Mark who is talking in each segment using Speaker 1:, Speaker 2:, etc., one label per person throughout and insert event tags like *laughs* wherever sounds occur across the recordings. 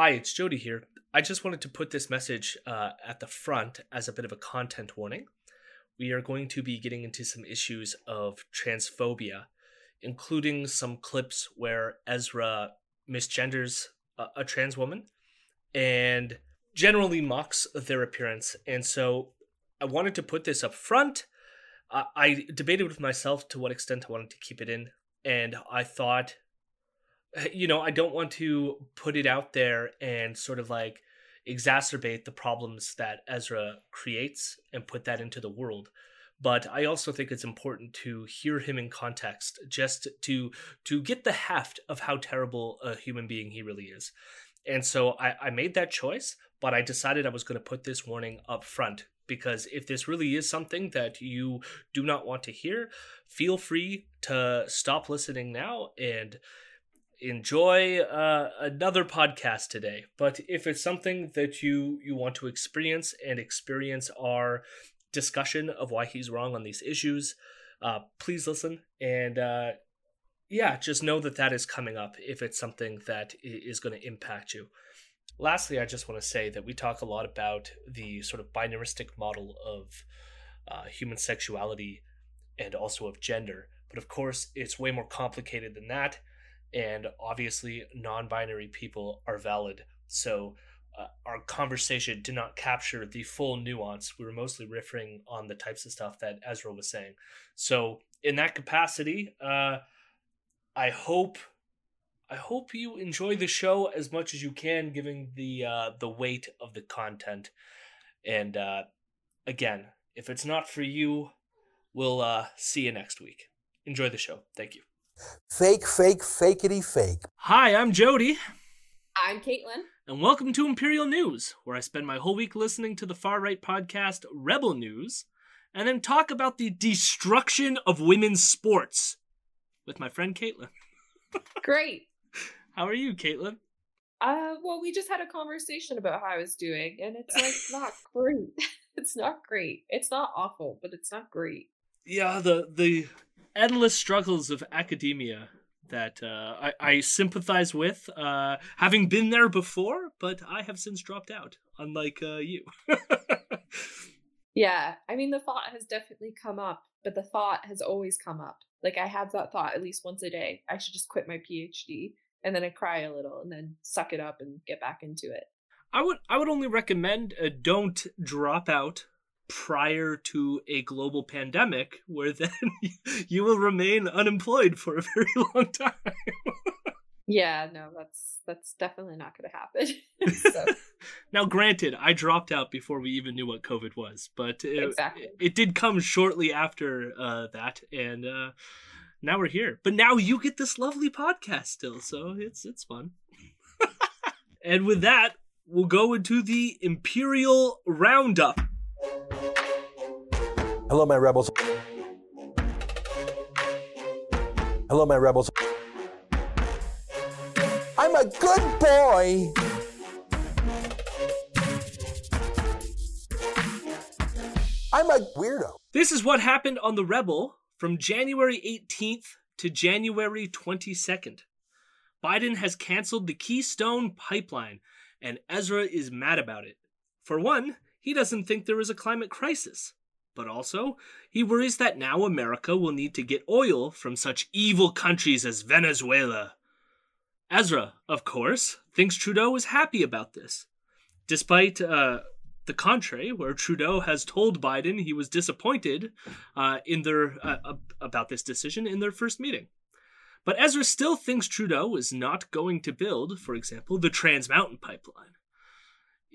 Speaker 1: Hi, it's Jody here. I just wanted to put this message uh, at the front as a bit of a content warning. We are going to be getting into some issues of transphobia, including some clips where Ezra misgenders a, a trans woman and generally mocks their appearance. And so I wanted to put this up front. Uh, I debated with myself to what extent I wanted to keep it in, and I thought, *laughs* you know, I don't want to put it out there and sort of like exacerbate the problems that Ezra creates and put that into the world. But I also think it's important to hear him in context, just to to get the heft of how terrible a human being he really is. And so I, I made that choice, but I decided I was going to put this warning up front because if this really is something that you do not want to hear, feel free to stop listening now and enjoy uh, another podcast today. But if it's something that you you want to experience and experience our discussion of why he's wrong on these issues, uh, please listen and uh, yeah, just know that that is coming up if it's something that is going to impact you. Lastly, I just want to say that we talk a lot about the sort of binaristic model of uh, human sexuality and also of gender. But of course, it's way more complicated than that. And obviously, non binary people are valid. So, uh, our conversation did not capture the full nuance. We were mostly riffing on the types of stuff that Ezra was saying. So, in that capacity, uh, I hope I hope you enjoy the show as much as you can, given the uh, the weight of the content. And uh, again, if it's not for you, we'll uh, see you next week. Enjoy the show. Thank you.
Speaker 2: Fake, fake, fakeity, fake.
Speaker 1: Hi, I'm Jody.
Speaker 3: I'm Caitlin.
Speaker 1: And welcome to Imperial News, where I spend my whole week listening to the far right podcast Rebel News and then talk about the destruction of women's sports with my friend Caitlin. *laughs*
Speaker 3: Great.
Speaker 1: How are you, Caitlin?
Speaker 3: Uh, well, we just had a conversation about how I was doing, and it's like *laughs* not great. *laughs* it's not great. It's not awful, but it's not great.
Speaker 1: Yeah, the the endless struggles of academia that uh, I, I sympathize with, uh, having been there before, but I have since dropped out, unlike uh, you. *laughs*
Speaker 3: yeah, I mean, the thought has definitely come up, but the thought has always come up. Like, I have that thought at least once a day. I should just quit my PhD and then I cry a little and then suck it up and get back into it.
Speaker 1: I would I would only recommend uh, don't drop out prior to a global pandemic where then *laughs* you will remain unemployed for a very *laughs* long time.
Speaker 3: yeah, no, that's that's definitely not going to happen. *laughs* so.
Speaker 1: now, granted, I dropped out before we even knew what COVID was, but it,
Speaker 3: exactly.
Speaker 1: it, it did come shortly after uh, that, and uh, now we're here. But now you get this lovely podcast still, so it's it's fun. and with that, we'll go into the Imperial Roundup.
Speaker 2: Hello, my rebels. Hello, my rebels. I'm a good boy. I'm a weirdo.
Speaker 1: This is what happened on the Rebel from January 18th to January 22nd, Biden has canceled the Keystone Pipeline, and Ezra is mad about it. For one, he doesn't think there is a climate crisis. But also, he worries that now America will need to get oil from such evil countries as Venezuela. Ezra, of course, thinks Trudeau is happy about this. Despite uh, the contrary, where Trudeau has told Biden he was disappointed uh, in their uh, about this decision in their first meeting. But Ezra still thinks Trudeau is not going to build, for example, the Trans Mountain Pipeline.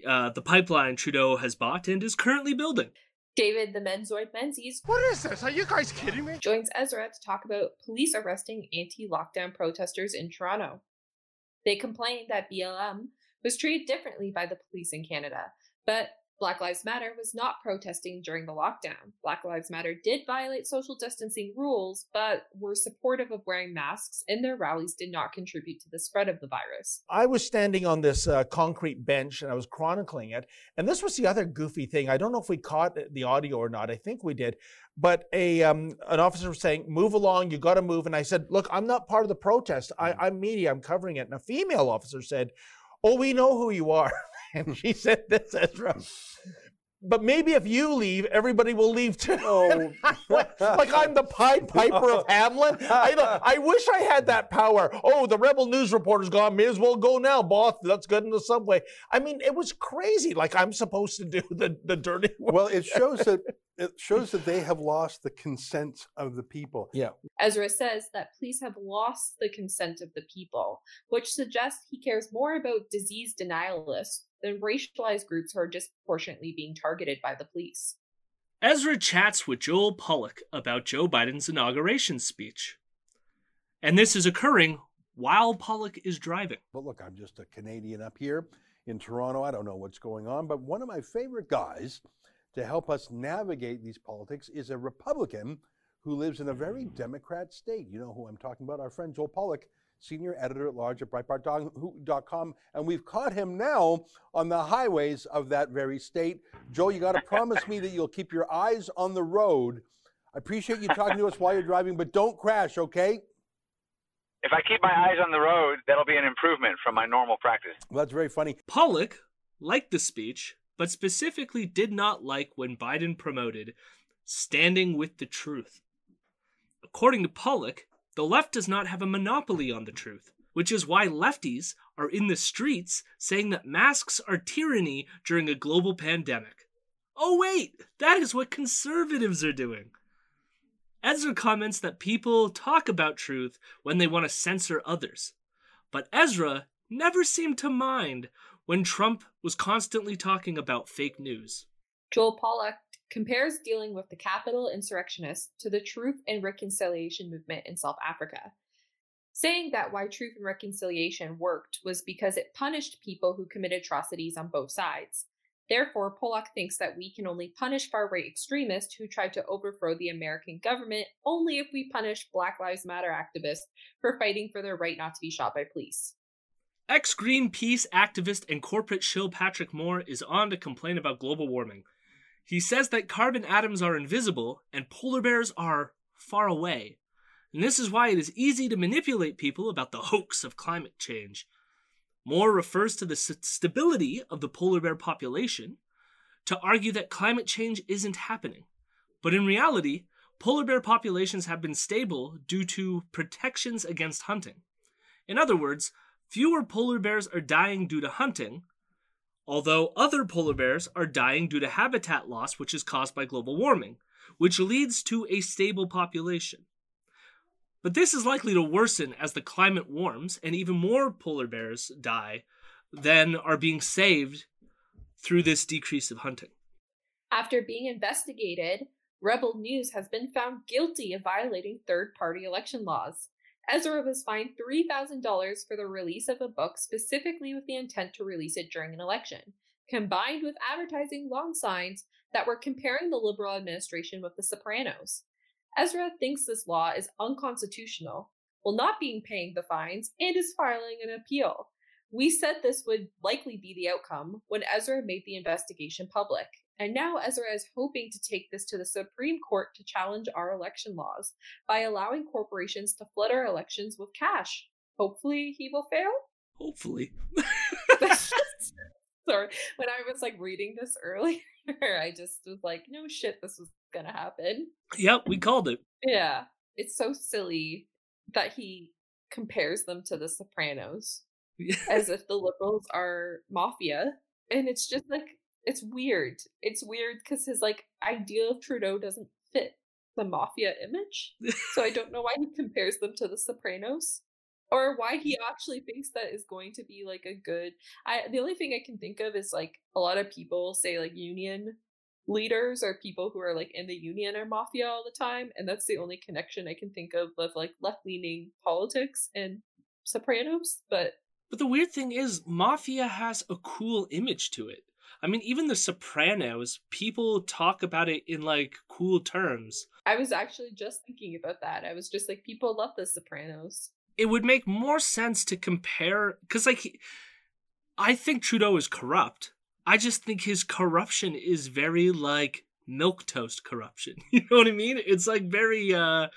Speaker 1: Uh, the pipeline Trudeau has bought and is currently building.
Speaker 3: David the Menzoid Menzies.
Speaker 4: What is this? Are you guys kidding me?
Speaker 3: Joins Ezra to talk about police arresting anti lockdown protesters in Toronto. They complained that BLM was treated differently by the police in Canada, but Black Lives Matter was not protesting during the lockdown. Black Lives Matter did violate social distancing rules, but were supportive of wearing masks, and their rallies did not contribute to the spread of the virus.
Speaker 4: I was standing on this uh, concrete bench and I was chronicling it. And this was the other goofy thing. I don't know if we caught the audio or not. I think we did. But a um, an officer was saying, "Move along, you got to move." And I said, "Look, I'm not part of the protest. I, I'm media. I'm covering it." And a female officer said, Oh, we know who you are. *laughs* And *laughs* she said this, Ezra. But maybe if you leave, everybody will leave too. *laughs*
Speaker 2: Oh.
Speaker 4: like, like I'm the Pied *laughs* Piper of Hamelin. I, I wish I had that power. Oh, the Rebel News reporter's gone. May as well go now, boss. Let's get in the subway. I mean, it was crazy. Like I'm supposed to do the, the dirty work.
Speaker 5: Well, it shows that it shows that they have lost the consent of the people. Yeah.
Speaker 3: Ezra says that police have lost the consent of the people, which suggests he cares more about disease denialists than racialized groups who are disproportionately being targeted by the police.
Speaker 1: Ezra chats with Joel Pollak about Joe Biden's inauguration speech. And this is occurring while Pollak is driving.
Speaker 5: But look, I'm just a Canadian up here in Toronto. I don't know what's going on, but one of my favorite guys to help us navigate these politics is a Republican who lives in a very Democrat state. You know who I'm talking about? Our friend Joel Pollak, senior editor at large at Breitbart.com. And we've caught him now on the highways of that very state. Joel, you got to promise me that you'll keep your eyes on the road. I appreciate you talking to us while you're driving, but don't crash, okay?
Speaker 6: If I keep my eyes on the road, that'll be an improvement from my normal practice.
Speaker 5: Well, that's very funny.
Speaker 1: Pollak liked the speech, but specifically did not like when Biden promoted standing with the truth. According to Pollak, the left does not have a monopoly on the truth, which is why lefties are in the streets saying that masks are tyranny during a global pandemic. Oh, wait, that is what conservatives are doing. Ezra comments that people talk about truth when they want to censor others. But Ezra never seemed to mind when Trump was constantly talking about fake news.
Speaker 3: Joel Pollak compares dealing with the capital insurrectionists to the Truth and Reconciliation movement in South Africa, saying that why Truth and Reconciliation worked was because it punished people who committed atrocities on both sides. Therefore, Pollak thinks that we can only punish far right extremists who tried to overthrow the American government only if we punish Black Lives Matter activists for fighting for their right not to be shot by police.
Speaker 1: Ex Greenpeace activist and corporate shill Patrick Moore is on to complain about global warming. He says that carbon atoms are invisible and polar bears are far away. And this is why it is easy to manipulate people about the hoax of climate change. Moore refers to the s- stability of the polar bear population to argue that climate change isn't happening. But in reality, polar bear populations have been stable due to protections against hunting. In other words, fewer polar bears are dying due to hunting, although other polar bears are dying due to habitat loss, which is caused by global warming, which leads to a stable population. But this is likely to worsen as the climate warms and even more polar bears die than are being saved through this decrease of hunting.
Speaker 3: After being investigated, Rebel News has been found guilty of violating third party election laws. Ezra was fined $3,000 for the release of a book specifically with the intent to release it during an election, combined with advertising lawn signs that were comparing the Liberal administration with The Sopranos. Ezra thinks this law is unconstitutional, will not be paying the fines, and is filing an appeal. We said this would likely be the outcome when Ezra made the investigation public. And now Ezra is hoping to take this to the Supreme Court to challenge our election laws by allowing corporations to flood our elections with cash. Hopefully, he will fail. *laughs*
Speaker 1: Hopefully. *laughs*
Speaker 3: Sorry, when I was like reading this earlier, I just was like, no shit, this was gonna happen.
Speaker 1: Yep, we called it.
Speaker 3: Yeah, it's so silly that he compares them to the Sopranos *laughs* as if the liberals are mafia. And it's just like, it's weird. It's weird because his like idea of Trudeau doesn't fit the mafia image. So I don't know why he compares them to the Sopranos. Or why he actually thinks that is going to be like a good I the only thing I can think of is like a lot of people say like union leaders or people who are like in the union or mafia all the time and that's the only connection i can think of of like left-leaning politics and sopranos but
Speaker 1: But the weird thing is, Mafia has a cool image to it. I mean, even The Sopranos, people talk about it in like cool terms.
Speaker 3: i was actually just thinking about that i was just like people love the sopranos
Speaker 1: It would make more sense to compare, because like, I think Trudeau is corrupt. I just think his corruption is very like milk toast corruption. *laughs* You know what I mean? It's like very uh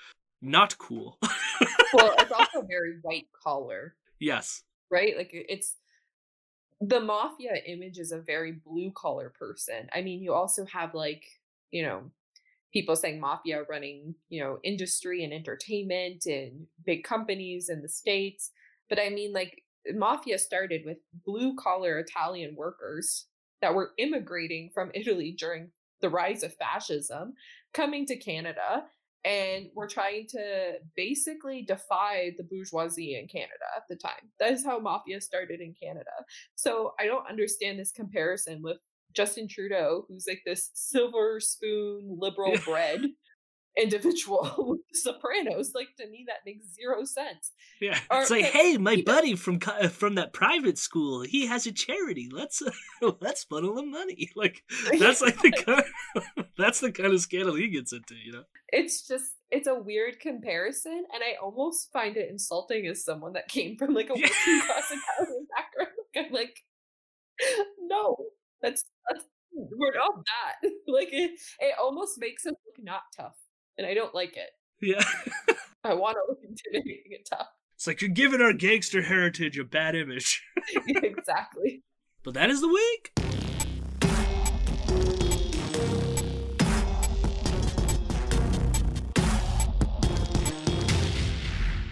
Speaker 1: not cool. *laughs*
Speaker 3: well it's also very white collar
Speaker 1: yes.
Speaker 3: right like it's the mafia image is a very blue collar person. I mean, you also have like, you know, people saying mafia running, you know, industry and entertainment and big companies in the States. But I mean, like, mafia started with blue collar Italian workers that were immigrating from Italy during the rise of fascism coming to Canada and were trying to basically defy the bourgeoisie in Canada at the time. That is how mafia started in Canada. So I don't understand this comparison with Justin Trudeau, who's like this silver spoon liberal *laughs* bred individual *laughs* with the Sopranos. Like to me, that makes zero sense.
Speaker 1: Yeah,
Speaker 3: Or-
Speaker 1: it's like, hey, my
Speaker 3: he does-
Speaker 1: buddy from uh, from that private school, he has a charity. Let's *laughs* let's funnel the money. *laughs* Like that's like the kind, that's the kind of scandal he gets into, you know.
Speaker 3: it's just it's a weird comparison, and I almost find it insulting as someone that came from like a working class Italian background. I'm like, no, that's that's we're not that. like it, it almost makes us look not tough, and I don't like it.
Speaker 1: Yeah, *laughs*
Speaker 3: I want to look intimidating and tough.
Speaker 1: it's like you're giving our gangster heritage a bad image. *laughs* *laughs*
Speaker 3: exactly.
Speaker 1: But that is the week.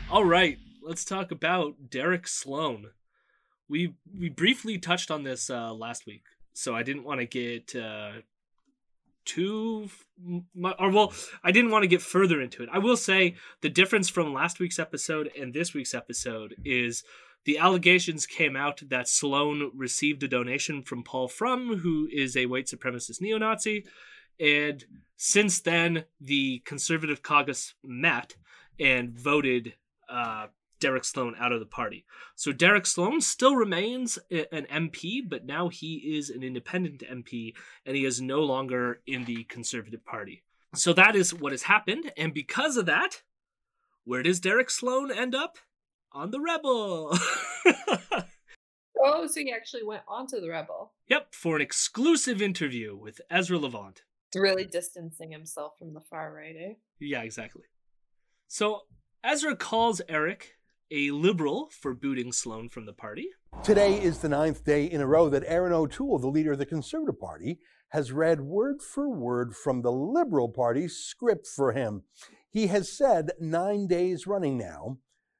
Speaker 1: All right, let's talk about Derek Sloan. We we briefly touched on this uh, last week, so I didn't want to get uh, too much, or well, I didn't want to get further into it. I will say the difference from last week's episode and this week's episode is the allegations came out that Sloan received a donation from Paul Fromm, who is a white supremacist neo Nazi. And since then, the conservative caucus met and voted uh, Derek Sloan out of the party. So Derek Sloan still remains an MP, but now he is an independent MP and he is no longer in the conservative party. So that is what has happened. And because of that, where does Derek Sloan end up? On the Rebel. *laughs*
Speaker 3: Oh, so he actually went onto the rebel,
Speaker 1: yep, for an exclusive interview with Ezra Levant.
Speaker 3: really distancing himself from the far right. Eh?
Speaker 1: Yeah, exactly. So Ezra calls Erin a liberal for booting Sloan from the party.
Speaker 5: Today is the ninth day in a row that Erin O'Toole, the leader of the Conservative Party, has read word for word from the Liberal Party's script for him. He has said nine days running now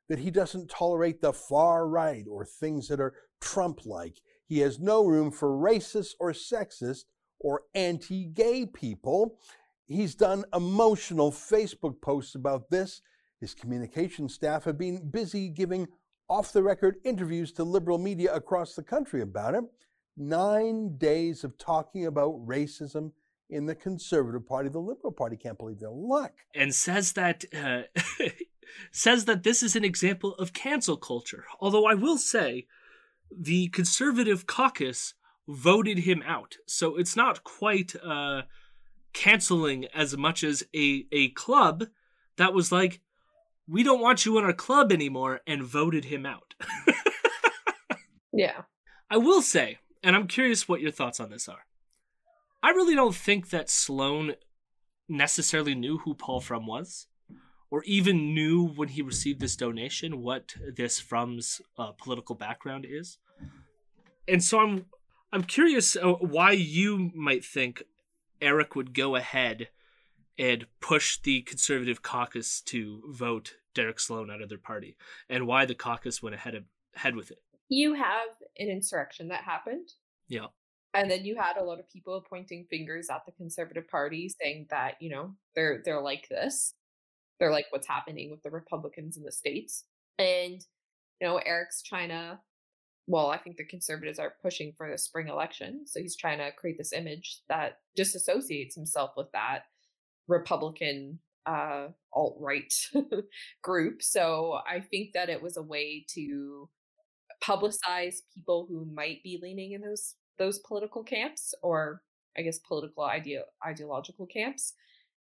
Speaker 5: that he doesn't tolerate the far right or things that are Trump like. He has no room for racist or sexist or anti gay people. He's done emotional Facebook posts about this. His communication staff have been busy giving off the record interviews to liberal media across the country about it. Nine days of talking about racism in the Conservative Party. The Liberal Party can't believe their luck.
Speaker 1: and says that uh, *laughs* says that this is an example of cancel culture. Although I will say, the conservative caucus voted him out, so it's not quite uh, canceling as much as a a club that was like, we don't want you in our club anymore, and voted him out. *laughs*
Speaker 3: Yeah.
Speaker 1: I will say, and I'm curious what your thoughts on this are. I really don't think that Sloan necessarily knew who Paul Fromm was, or even knew when he received this donation what this Fromm's uh, political background is. And so I'm I'm curious uh, why you might think Erin would go ahead and push the conservative caucus to vote Derek Sloan out of their party, and why the caucus went ahead of, ahead with it.
Speaker 3: You have an insurrection that happened.
Speaker 1: Yeah.
Speaker 3: And then you had a lot of people pointing fingers at the Conservative Party, saying that you know they're they're like this, they're like what's happening with the Republicans in the states, and you know Erin's trying to. Well, I think the Conservatives are pushing for the spring election, so he's trying to create this image that disassociates himself with that Republican uh, alt right *laughs* group. So I think that it was a way to publicize people who might be leaning in those those political camps or I guess political idea ideological camps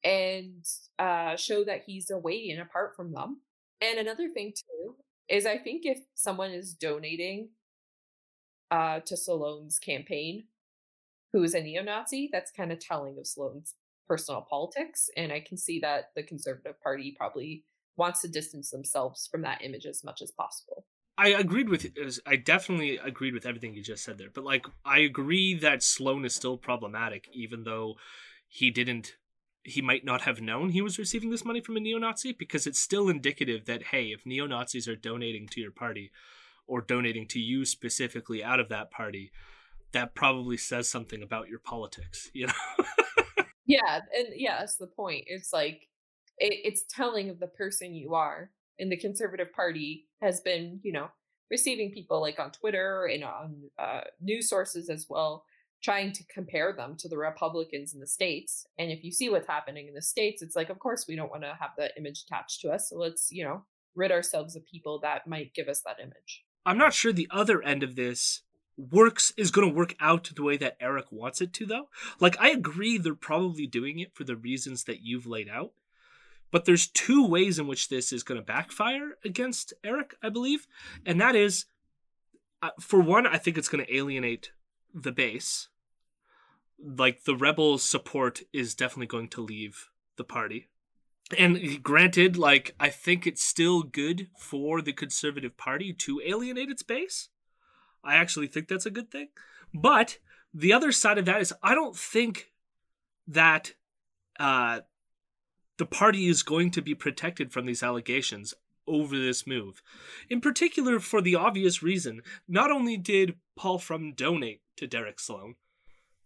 Speaker 3: and uh, show that he's away and apart from them. And another thing too is I think if someone is donating uh, to Sloan's campaign, who is a neo-Nazi, that's kind of telling of Sloan's personal politics. And I can see that the Conservative Party probably wants to distance themselves from that image as much as possible.
Speaker 1: I agreed with I definitely agreed with everything you just said there. But like I agree that Sloan is still problematic even though he didn't he might not have known he was receiving this money from a neo-Nazi because it's still indicative that hey, if neo-Nazis are donating to your party or donating to you specifically out of that party, that probably says something about your politics, you know. *laughs*
Speaker 3: yeah, and yeah, that's the point. It's like it, it's telling of the person you are. And the Conservative Party has been, you know, receiving people like on Twitter and on uh, news sources as well, trying to compare them to the Republicans in the states. And if you see what's happening in the states, it's like, of course, we don't want to have that image attached to us. So let's, you know, rid ourselves of people that might give us that image.
Speaker 1: I'm not sure the other end of this works is going to work out the way that Erin wants it to though. Like I agree they're probably doing it for the reasons that you've laid out. But there's two ways in which this is going to backfire against Erin, I believe. And that is uh, for one, I think it's going to alienate the base. Like the rebel support is definitely going to leave the party. And granted, like I think it's still good for the conservative party to alienate its base I actually think that's a good thing. But the other side of that is I don't think that uh, the party is going to be protected from these allegations over this move. In particular, for the obvious reason, not only did Paul Fromm donate to Derek Sloan,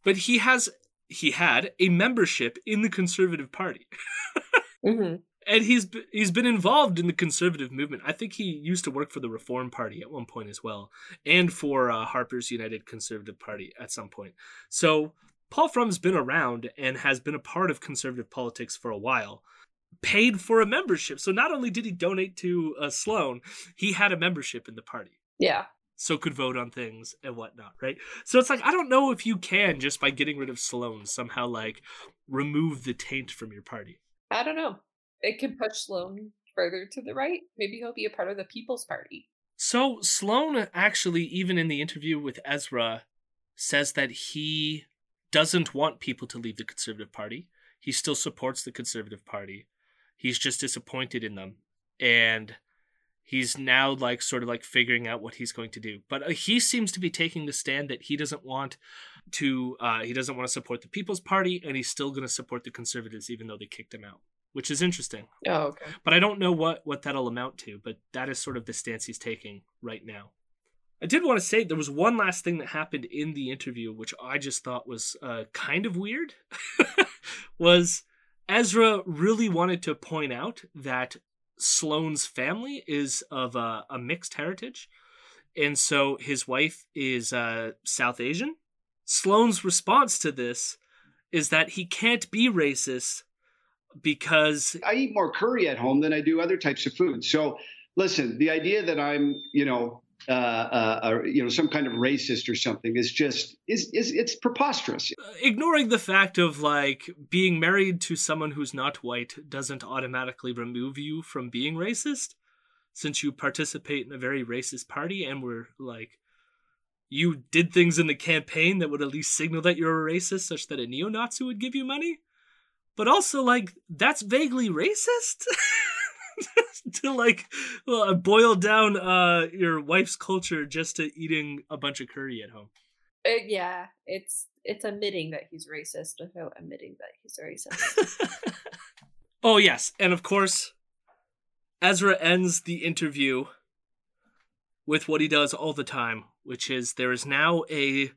Speaker 1: but he has he had a membership in the Conservative Party. *laughs* mm-hmm and he's he's been involved in the conservative movement. I think he used to work for the Reform Party at one point as well, and for uh, Harper's United Conservative Party at some point. So Paul Fromm's been around and has been a part of conservative politics for a while. Paid for a membership, so not only did he donate to uh, Sloan, he had a membership in the party.
Speaker 3: Yeah.
Speaker 1: So could vote on things and whatnot, right? So it's like I don't know if you can just by getting rid of Sloan somehow like remove the taint from your party.
Speaker 3: I don't know it can push Sloan further to the right. Maybe he'll be a part of the People's Party.
Speaker 1: So Sloan actually, even in the interview with Ezra, says that he doesn't want people to leave the Conservative Party. He still supports the Conservative Party. He's just disappointed in them. And he's now like sort of like figuring out what he's going to do. But uh, he seems to be taking the stand that he doesn't want to uh, he doesn't want to support the People's Party and he's still going to support the Conservatives even though they kicked him out which is interesting.
Speaker 3: Oh, okay.
Speaker 1: But I don't know what what that'll amount to. But that is sort of the stance he's taking right now. I did want to say there was one last thing that happened in the interview, which I just thought was uh, kind of weird. *laughs* was Ezra really wanted to point out that Sloan's family is of a, a mixed heritage, and so his wife is uh, South Asian. Sloan's response to this is that he can't be racist because
Speaker 7: I eat more curry at home than I do other types of food. So listen, the idea that I'm, you know, uh, uh, uh, you know, some kind of racist or something is just is is it's preposterous.
Speaker 1: Ignoring the fact of like being married to someone who's not white doesn't automatically remove you from being racist, since you participate in a very racist party and were like you did things in the campaign that would at least signal that you're a racist, such that a neo-Nazi would give you money but also like that's vaguely racist *laughs* to like uh, boil down uh your wife's culture just to eating a bunch of curry at home.
Speaker 3: Uh, yeah, it's it's admitting that he's racist without admitting that he's racist. *laughs*
Speaker 1: oh yes, and of course, Ezra ends the interview with what he does all the time, which is there is now a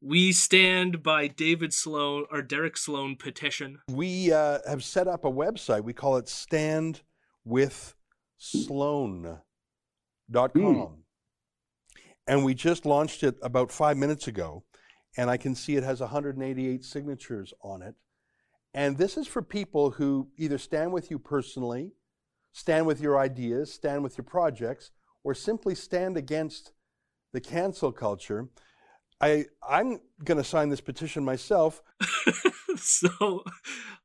Speaker 1: we stand by David Sloan or Derek Sloan petition.
Speaker 5: We uh, have set up a website. We call it standwithsloan.com. Mm. And we just launched it about five minutes ago. And I can see it has 188 signatures on it. And this is for people who either stand with you personally, stand with your ideas, stand with your projects, or simply stand against the cancel culture. I I'm going to sign this petition myself. *laughs*
Speaker 1: so,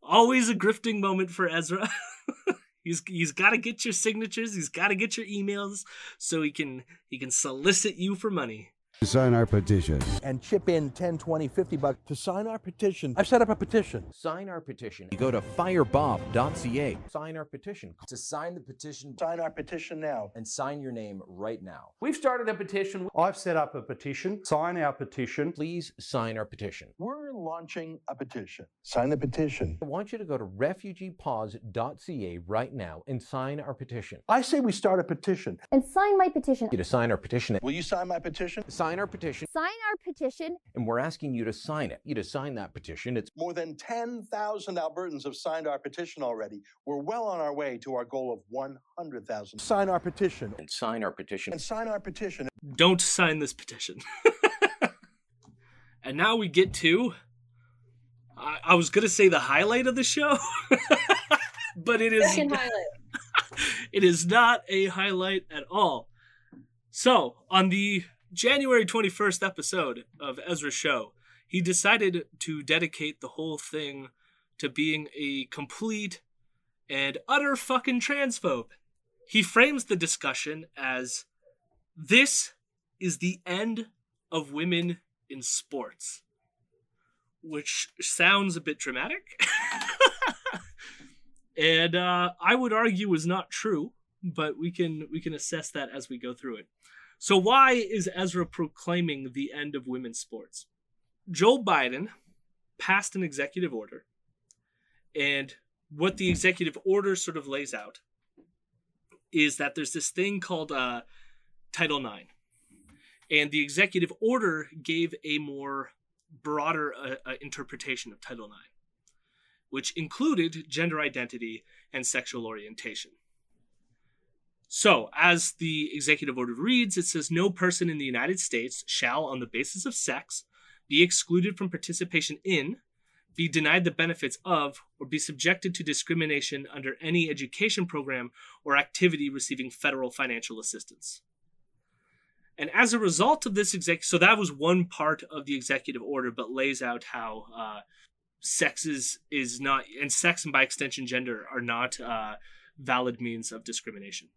Speaker 1: always a grifting moment for Ezra. *laughs* he's he's got to get your signatures. He's got to get your emails so he can he can solicit you for money.
Speaker 8: Sign our petition.
Speaker 2: And chip in 10, 20, 50 bucks to sign our petition. I've set up a petition.
Speaker 9: Sign our petition. You go to firebob.ca. Sign our petition. To sign the petition
Speaker 2: Sign our petition now.
Speaker 9: and sign your name right now.
Speaker 10: We've started a petition. I've set up a petition. Sign our petition.
Speaker 9: Please sign our petition.
Speaker 2: We're launching a petition. Sign the petition.
Speaker 9: I want you to go to refugeepause.ca right now and sign our petition.
Speaker 2: I say we start a petition.
Speaker 11: and sign my petition.
Speaker 9: You to sign our petition.
Speaker 2: Will you sign my petition?
Speaker 9: Sign our petition,
Speaker 11: Sign our petition.
Speaker 9: and we're asking you to sign it. You to sign that petition. It's
Speaker 2: More than 10,000 Albertans have signed our petition already. We're well on our way to our goal of 100,000. Sign our petition.
Speaker 9: and sign our petition.
Speaker 2: And sign our petition.
Speaker 1: Don't sign this petition. *laughs* and now we get to. I, I was going to say the highlight of the show, *laughs* but it is.
Speaker 3: Second highlight. *laughs*
Speaker 1: it is not a highlight at all. So, on the January 21st episode of Ezra's show, he decided to dedicate the whole thing to being a complete and utter fucking transphobe. He frames the discussion as this is the end of women in sports, which sounds a bit dramatic. *laughs* and uh, I would argue is not true, but we can we can assess that as we go through it. So why is Ezra proclaiming the end of women's sports? Joe Biden passed an executive order, and what the executive order sort of lays out is that there's this thing called uh, Title IX, and the executive order gave a more broader uh, uh, interpretation of Title IX which included gender identity and sexual orientation. So, as the executive order reads, it says no person in the United States shall, on the basis of sex, be excluded from participation in, be denied the benefits of, or be subjected to discrimination under any education program or activity receiving federal financial assistance. And as a result of this exec, so that was one part of the executive order, but lays out how uh, sex is is not, and sex and by extension gender are not uh, valid means of discrimination.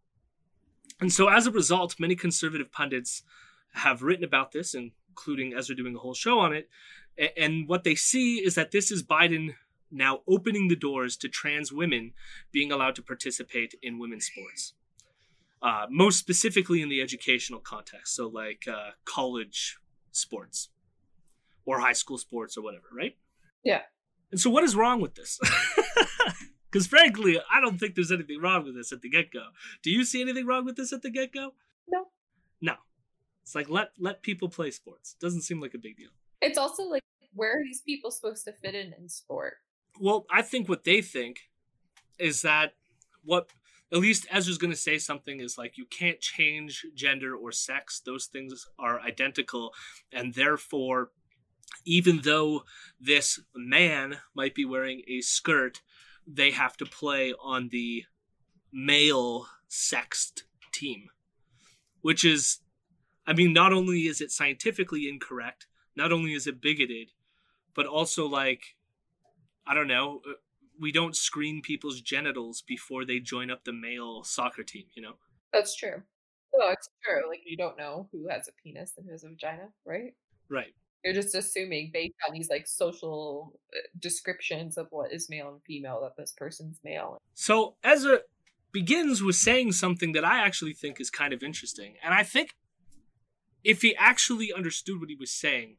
Speaker 1: And so, as a result, many conservative pundits have written about this, including Ezra doing a whole show on it. And what they see is that this is Biden now opening the doors to trans women being allowed to participate in women's sports. Uh, most specifically in the educational context, so like uh, college sports or high school sports or whatever, right?
Speaker 3: Yeah.
Speaker 1: And so, what is wrong with this? *laughs* Because frankly, I don't think there's anything wrong with this at the get go. Do you see anything wrong with this at the get go?
Speaker 3: No.
Speaker 1: No. It's like let let people play sports. Doesn't seem like a big deal.
Speaker 3: It's also like, where are these people supposed to fit in in sport?
Speaker 1: Well, I think what they think is that what at least Ezra's going to say something is like you can't change gender or sex; those things are identical, and therefore, even though this man might be wearing a skirt, they have to play on the male sexed team, which is, I mean, not only is it scientifically incorrect, not only is it bigoted, but also like, I don't know, uh, we don't screen people's genitals before they join up the male soccer team, you know?
Speaker 3: That's true. No, it's true. Like you don't know who has a penis and who has a vagina, right?
Speaker 1: Right.
Speaker 3: You're just assuming based on these like social uh, descriptions of what is male and female that this person's male.
Speaker 1: So Ezra begins with saying something that I actually think is kind of interesting. And I think if he actually understood what he was saying,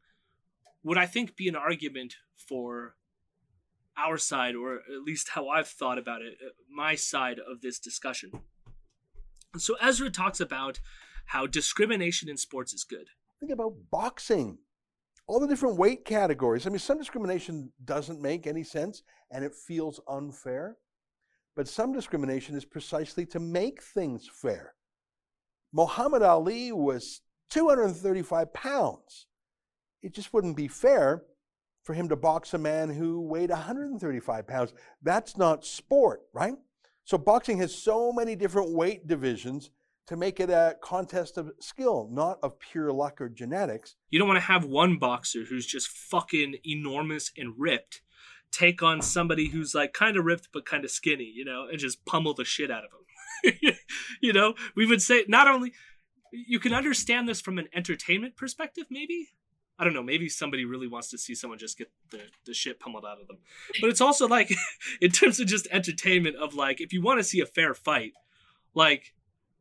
Speaker 1: would I think be an argument for our side, or at least how I've thought about it, uh, my side of this discussion. So Ezra talks about how discrimination in sports is good.
Speaker 5: Think about boxing. All the different weight categories. I mean, some discrimination doesn't make any sense and it feels unfair. But some discrimination is precisely to make things fair. Muhammad Ali was 235 pounds. It just wouldn't be fair for him to box a man who weighed 135 pounds. That's not sport, right? So boxing has so many different weight divisions to make it a contest of skill, not of pure luck or genetics.
Speaker 1: You don't want to have one boxer who's just fucking enormous and ripped take on somebody who's like kind of ripped but kind of skinny, you know, and just pummel the shit out of him. *laughs* you know, we would say not only you can understand this from an entertainment perspective, maybe. I don't know. Maybe somebody really wants to see someone just get the, the shit pummeled out of them. But it's also like, *laughs* in terms of just entertainment, of like, if you want to see a fair fight, like,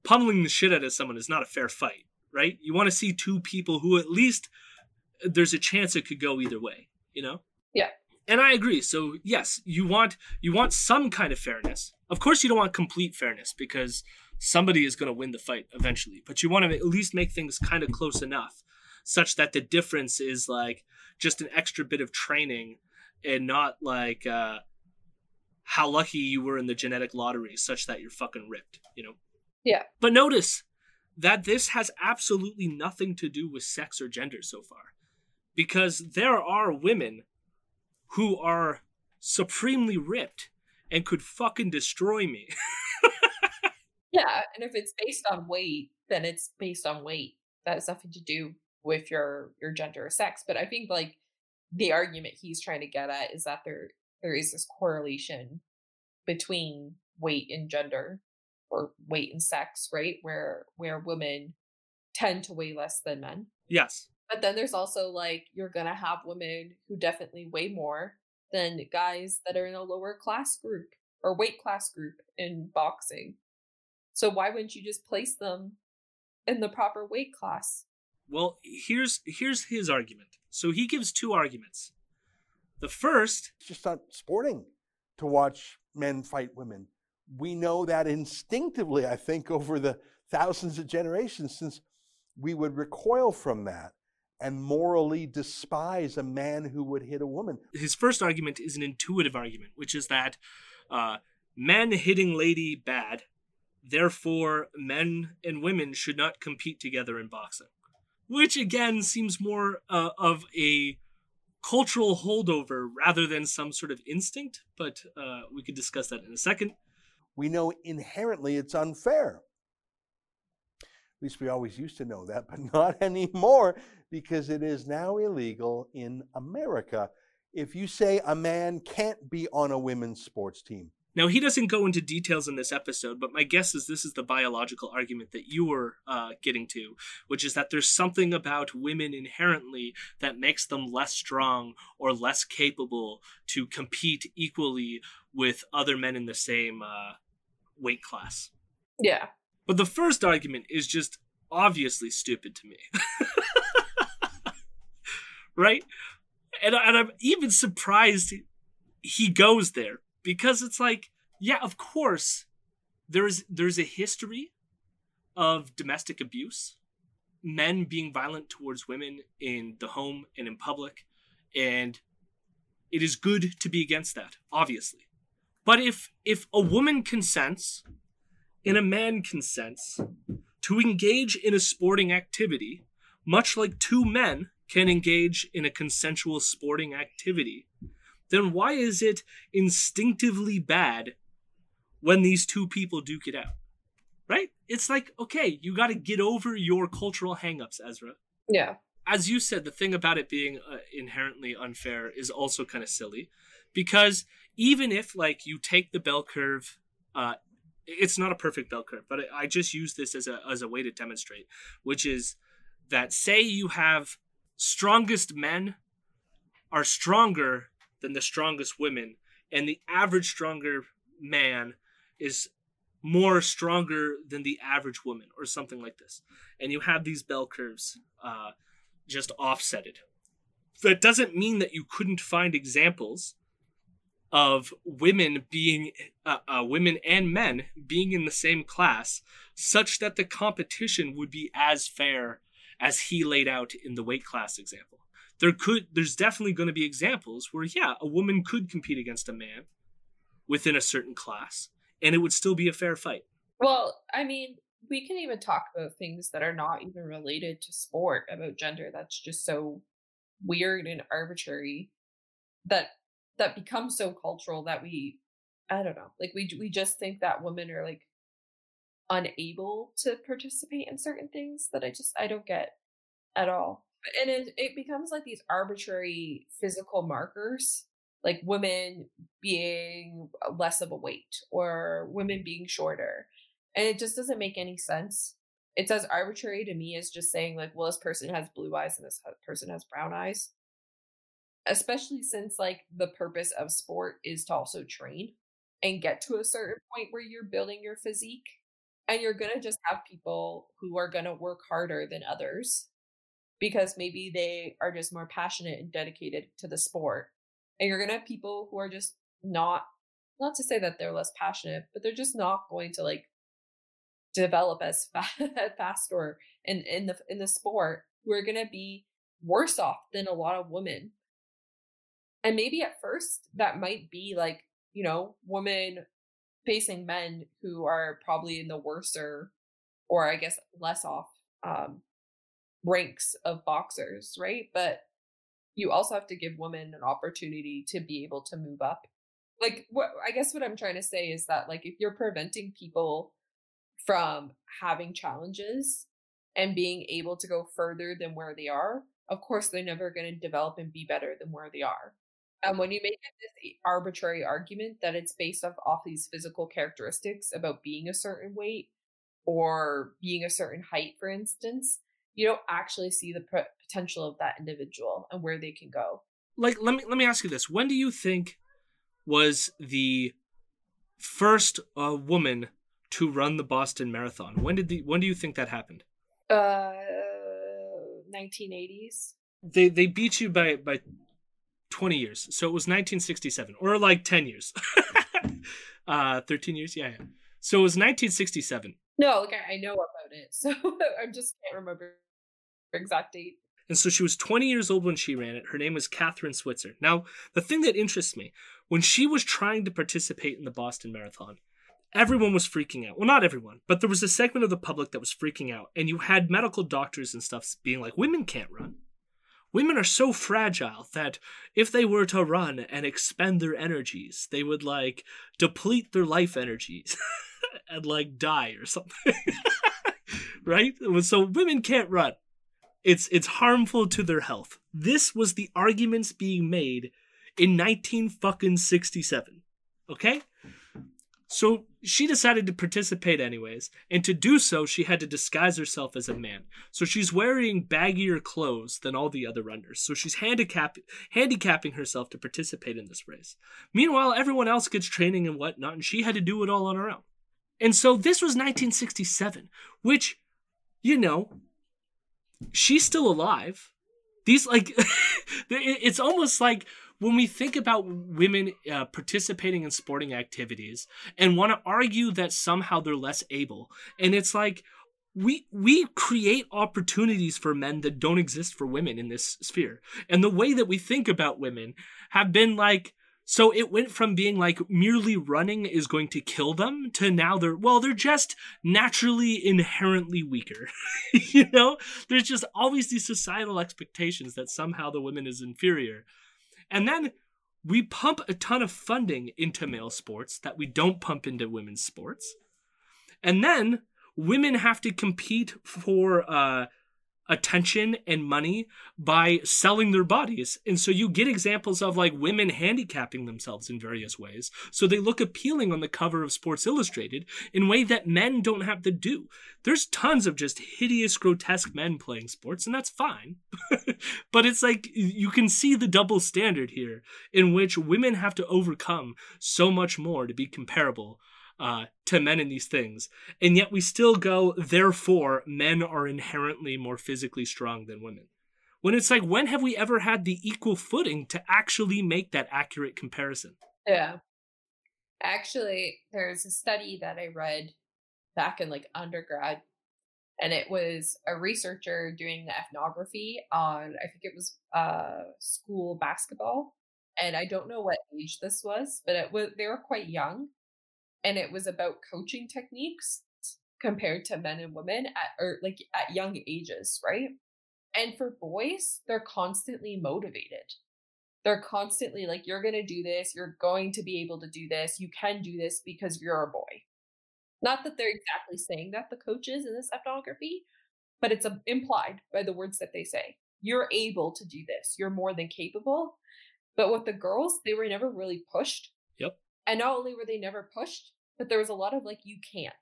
Speaker 1: pummeling the shit out of someone is not a fair fight, right? You want to see two people who at least there's a chance it could go either way, you know?
Speaker 3: Yeah.
Speaker 1: And I agree. So yes, you want you want some kind of fairness. Of course, you don't want complete fairness because somebody is going to win the fight eventually. But you want to at least make things kind of close enough, such that the difference is like just an extra bit of training, and not like uh, how lucky you were in the genetic lottery, such that you're fucking ripped. You know.
Speaker 3: Yeah.
Speaker 1: But notice that this has absolutely nothing to do with sex or gender so far, because there are women who are supremely ripped and could fucking destroy me. *laughs*
Speaker 3: yeah, and if it's based on weight, then it's based on weight. That has nothing to do with your your gender or sex. But I think like the argument he's trying to get at is that there there is this correlation between weight and gender or weight and sex, right? Where where women tend to weigh less than men.
Speaker 1: Yes.
Speaker 3: But then there's also like you're gonna have women who definitely weigh more than guys that are in a lower class group or weight class group in boxing. So why wouldn't you just place them in the proper weight class?
Speaker 1: Well, here's here's his argument. So he gives two arguments. The first,
Speaker 5: it's just not sporting to watch men fight women. We know that instinctively, I think, over the thousands of generations since we would recoil from that and morally despise a man who would hit a woman.
Speaker 1: His first argument is an intuitive argument, which is that uh, men hitting lady bad, therefore men and women should not compete together in boxing. Which again seems more uh, of a cultural holdover rather than some sort of instinct, but uh, we could discuss that in a second.
Speaker 5: We know inherently it's unfair. At least we always used to know that, but *laughs* not anymore because it is now illegal in America. If you say a man can't be on a women's sports team,
Speaker 1: now, he doesn't go into details in this episode, but my guess is this is the biological argument that you were uh, getting to, which is that there's something about women inherently that makes them less strong or less capable to compete equally with other men in the same uh, weight class.
Speaker 3: Yeah.
Speaker 1: But the first argument is just obviously stupid to me. *laughs* right? And, and I'm even surprised he goes there because it's like, yeah, of course, there's there's a history of domestic abuse, men being violent towards women in the home and in public, and it is good to be against that, obviously. But if if a woman consents and a man consents to engage in a sporting activity, much like two men can engage in a consensual sporting activity, then why is it instinctively bad when these two people duke it out? Right? It's like, okay, you got to get over your cultural hangups, Ezra.
Speaker 3: Yeah.
Speaker 1: As you said, the thing about it being uh, inherently unfair is also kind of silly because even if, like, you take the bell curve, uh, it's not a perfect bell curve, but I just use this as a, as a way to demonstrate, which is that say you have strongest men are stronger than the strongest women, and the average stronger man is more stronger than the average woman, or something like this. And you have these bell curves uh, just offsetted. That doesn't mean that you couldn't find examples of women being uh, uh, women and men being in the same class such that the competition would be as fair as he laid out in the weight class example. There could there's definitely going to be examples where yeah a woman could compete against a man within a certain class and it would still be a fair fight.
Speaker 3: Well i mean we can even talk about things that are not even related to sport about gender that's just so weird and arbitrary that that becomes so cultural that we i don't know like we we just think that women are like unable to participate in certain things that i just i don't get at all. And it, it becomes like these arbitrary physical markers like women being less of a weight or women being shorter. And it just doesn't make any sense. It's as arbitrary to me as just saying like well this person has blue eyes and this person has brown eyes especially since like the purpose of sport is to also train and get to a certain point where you're building your physique and you're going to just have people who are going to work harder than others because maybe they are just more passionate and dedicated to the sport and you're going to have people who are just not not to say that they're less passionate but they're just not going to like develop as *laughs* fast or in in the in the sport who are going to be worse off than a lot of women and maybe at first that might be like you know women facing men who are probably in the worser or i guess less off um ranks of boxers right but you also have to give women an opportunity to be able to move up like what i guess what i'm trying to say is that like if you're preventing people from having challenges and being able to go further than where they are, of course, they're never going to develop and be better than where they are. And when you make this arbitrary argument that it's based off, off these physical characteristics about being a certain weight or being a certain height, for instance, you don't actually see the p- potential of that individual and where they can go.
Speaker 1: Like, let me let me ask you this: When do you think was the first uh, woman to run the Boston Marathon. When did the when do you think that happened?
Speaker 3: Uh 1980s.
Speaker 1: They they beat you by by 20 years. So it was 1967 or like 10 years. *laughs* uh 13 years. Yeah, yeah. So it was 1967.
Speaker 3: No, like I, I know about it. *laughs* So I just can't remember her exact date.
Speaker 1: And so she was 20 years old when she ran it. Her name was Kathrine Switzer. Now, the thing that interests me, when she was trying to participate in the Boston Marathon, everyone was freaking out. Well, not everyone, but there was a segment of the public that was freaking out. And you had medical doctors and stuff being like, women can't run. Women are so fragile that if they were to run and expend their energies, they would like deplete their life energies *laughs* and like die or something. *laughs* right? So women can't run. It's it's harmful to their health. This was the arguments being made in 19 fucking 67. Okay? So she decided to participate anyways, and to do so, she had to disguise herself as a man. So she's wearing baggier clothes than all the other runners. So she's handicap handicapping herself to participate in this race. Meanwhile, everyone else gets training and whatnot, and she had to do it all on her own. And so this was 1967, which, you know, she's still alive. These like, *laughs* it's almost like when we think about women uh, participating in sporting activities and want to argue that somehow they're less able, and it's like we we create opportunities for men that don't exist for women in this sphere, and the way that we think about women have been like. So it went from being like merely running is going to kill them to now they're, well, they're just naturally inherently weaker. *laughs* you know, there's just always these societal expectations that somehow the woman is inferior. And then we pump a ton of funding into male sports that we don't pump into women's sports. And then women have to compete for uh, attention and money by selling their bodies. And so you get examples of like women handicapping themselves in various ways. So they look appealing on the cover of Sports Illustrated in way that men don't have to do. There's tons of just hideous, grotesque men playing sports, and that's fine. *laughs* but it's like you can see the double standard here in which women have to overcome so much more to be comparable uh, to men in these things. And yet we still go, therefore, men are inherently more physically strong than women. When it's like, when have we ever had the equal footing to actually make that accurate comparison?
Speaker 3: Yeah. Actually, there's a study that I read back in like undergrad, and it was a researcher doing the ethnography on, I think it was uh, school basketball. And I don't know what age this was, but it was they were quite young and it was about coaching techniques compared to men and women at or like at young ages, right? And for boys, they're constantly motivated. They're constantly like, you're going to do this. You're going to be able to do this. You can do this because you're a boy. Not that they're exactly saying that the coaches in this ethnography, but it's um, implied by the words that they say. You're able to do this. You're more than capable. But with the girls, they were never really pushed.
Speaker 1: Yep.
Speaker 3: And not only were they never pushed, but there was a lot of like you can't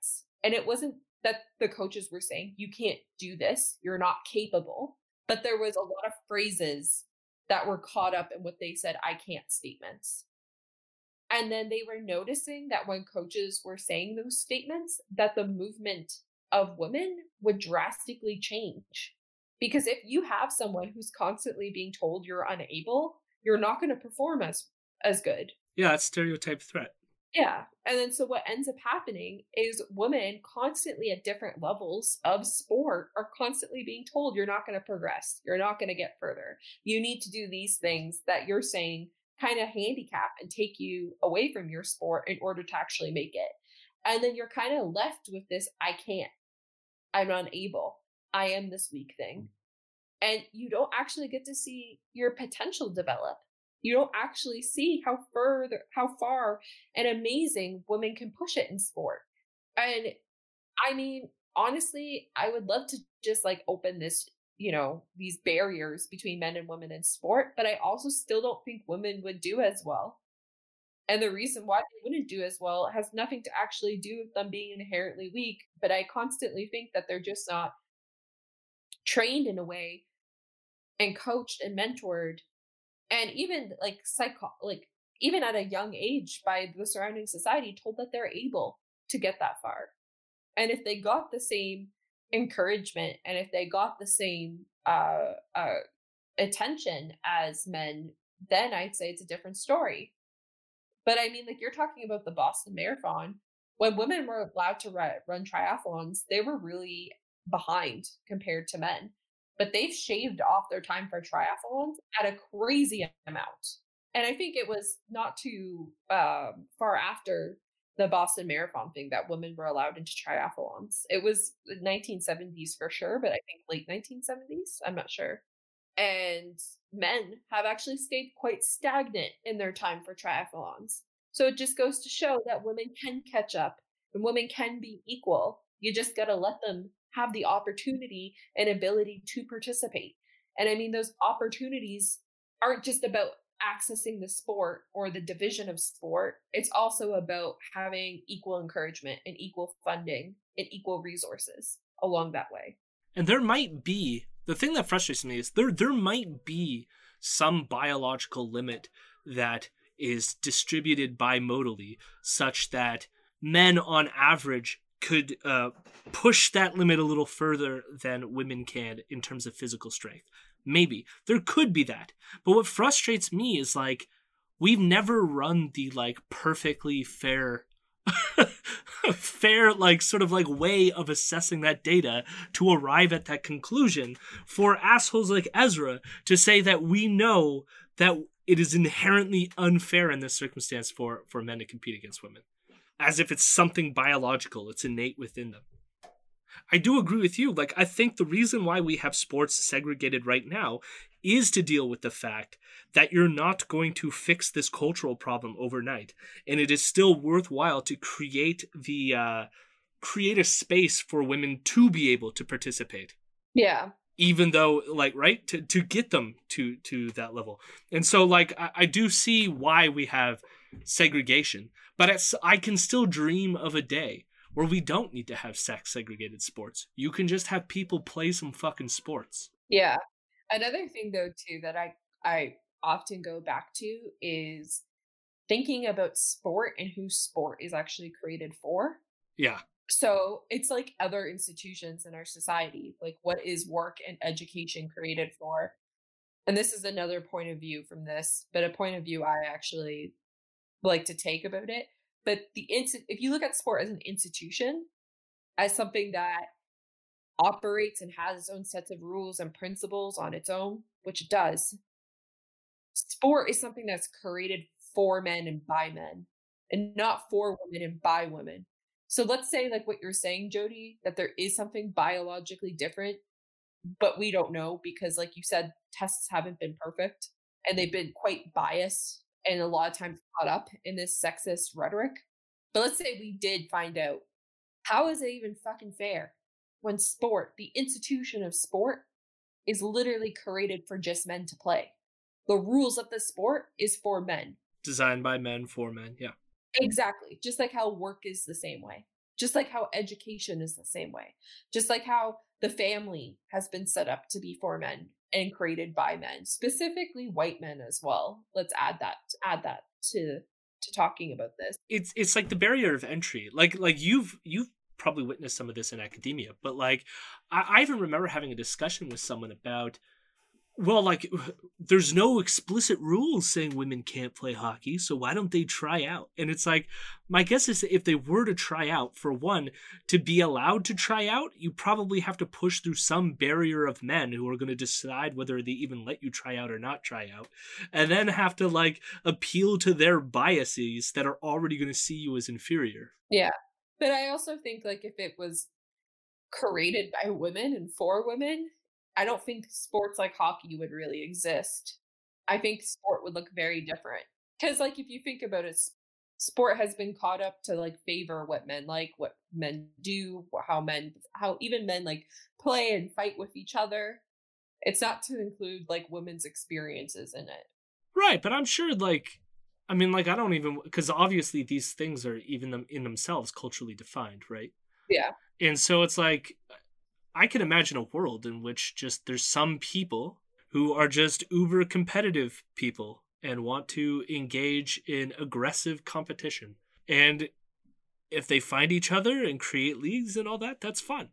Speaker 3: and it wasn't that the coaches were saying, you can't do this, you're not capable. But there was a lot of phrases that were caught up in what they said, I can't statements. And then they were noticing that when coaches were saying those statements, that the movement of women would drastically change. Because if you have someone who's constantly being told you're unable, you're not going to perform as as good.
Speaker 1: Yeah, it's stereotype threat.
Speaker 3: Yeah. And then so what ends up happening is women constantly at different levels of sport are constantly being told you're not going to progress. You're not going to get further. You need to do these things that you're saying kind of handicap and take you away from your sport in order to actually make it. And then you're kind of left with this I can't. I'm unable. I am this weak thing. And you don't actually get to see your potential develop. You don't actually see how further how far and amazing women can push it in sport. And I mean, honestly, I would love to just like open this you know these barriers between men and women in sport but i also still don't think women would do as well and the reason why they wouldn't do as well has nothing to actually do with them being inherently weak but i constantly think that they're just not trained in a way and coached and mentored and even like psycho like even at a young age by the surrounding society told that they're able to get that far. And if they got the same encouragement and if they got the same uh, uh, attention as men then i'd say it's a different story. But i mean like you're talking about the boston marathon. When women were allowed to run, run triathlons they were really behind compared to men but they've shaved off their time for triathlons at a crazy amount and i think it was not too um, far after the Boston Marathon thing that women were allowed into triathlons. It was 1970s for sure, but I think late 1970s. I'm not sure. And men have actually stayed quite stagnant in their time for triathlons. So it just goes to show that women can catch up and women can be equal. You just got to let them have the opportunity and ability to participate. And I mean, those opportunities aren't just about accessing the sport or the division of sport, it's also about having equal encouragement and equal funding and equal resources along that way.
Speaker 1: And there might be the thing that frustrates me is there there might be some biological limit that is distributed bimodally such that men on average could uh, push that limit a little further than women can in terms of physical strength. Maybe there could be that. But what frustrates me is like we've never run the like perfectly fair *laughs* fair like sort of like way of assessing that data to arrive at that conclusion for assholes like Ezra to say that we know that it is inherently unfair in this circumstance for for men to compete against women as if it's something biological it's innate within them I do agree with you. Like, I think the reason why we have sports segregated right now is to deal with the fact that you're not going to fix this cultural problem overnight, and it is still worthwhile to create the uh, create a space for women to be able to participate.
Speaker 3: Yeah.
Speaker 1: Even though, like, right to to get them to to that level, and so like I, I do see why we have segregation, but I can still dream of a day where we don't need to have sex segregated sports. You can just have people play some fucking sports.
Speaker 3: Yeah. Another thing though too that I I often go back to is thinking about sport and who sport is actually created for.
Speaker 1: Yeah.
Speaker 3: So it's like other institutions in our society. Like what is work and education created for? And this is another point of view from this, but a point of view I actually like to take about it but the if you look at sport as an institution, as something that operates and has its own sets of rules and principles on its own, which it does, sport is something that's created for men and by men, and not for women and by women. So let's say, like what you're saying, Jody, that there is something biologically different, but we don't know because, like you said, tests haven't been perfect and they've been quite biased and a lot of times caught up in this sexist rhetoric. But let's say we did find out. How is it even fucking fair when sport, the institution of sport, is literally created for just men to play? The rules of the sport is for men.
Speaker 1: Designed by men for men, yeah.
Speaker 3: Exactly. Just like how work is the same way. Just like how education is the same way. Just like how the family has been set up to be for men and created by men, specifically white men as well. Let's add that add that to to talking about this.
Speaker 1: It's it's like the barrier of entry. Like like you've you've probably witnessed some of this in academia, but like I, I even remember having a discussion with someone about well, like *sighs* there's no explicit rules saying women can't play hockey, so why don't they try out? And it's like my guess is if they were to try out, for one, to be allowed to try out, you probably have to push through some barrier of men who are going to decide whether they even let you try out or not try out, and then have to like appeal to their biases that are already going to see you as inferior.
Speaker 3: Yeah. But I also think like if it was created by women and for women, I don't think sports like hockey would really exist. I think sport would look very different. Because, like, if you think about it, sport has been caught up to like favor what men like, what men do, how men, how even men like play and fight with each other. It's not to include like women's experiences in it.
Speaker 1: Right, but I'm sure like I mean like I don't even cuz obviously these things are even them in themselves culturally defined, right?
Speaker 3: Yeah.
Speaker 1: And so it's like I can imagine a world in which just there's some people who are just uber competitive people and want to engage in aggressive competition. And if they find each other and create leagues and all that, that's fun.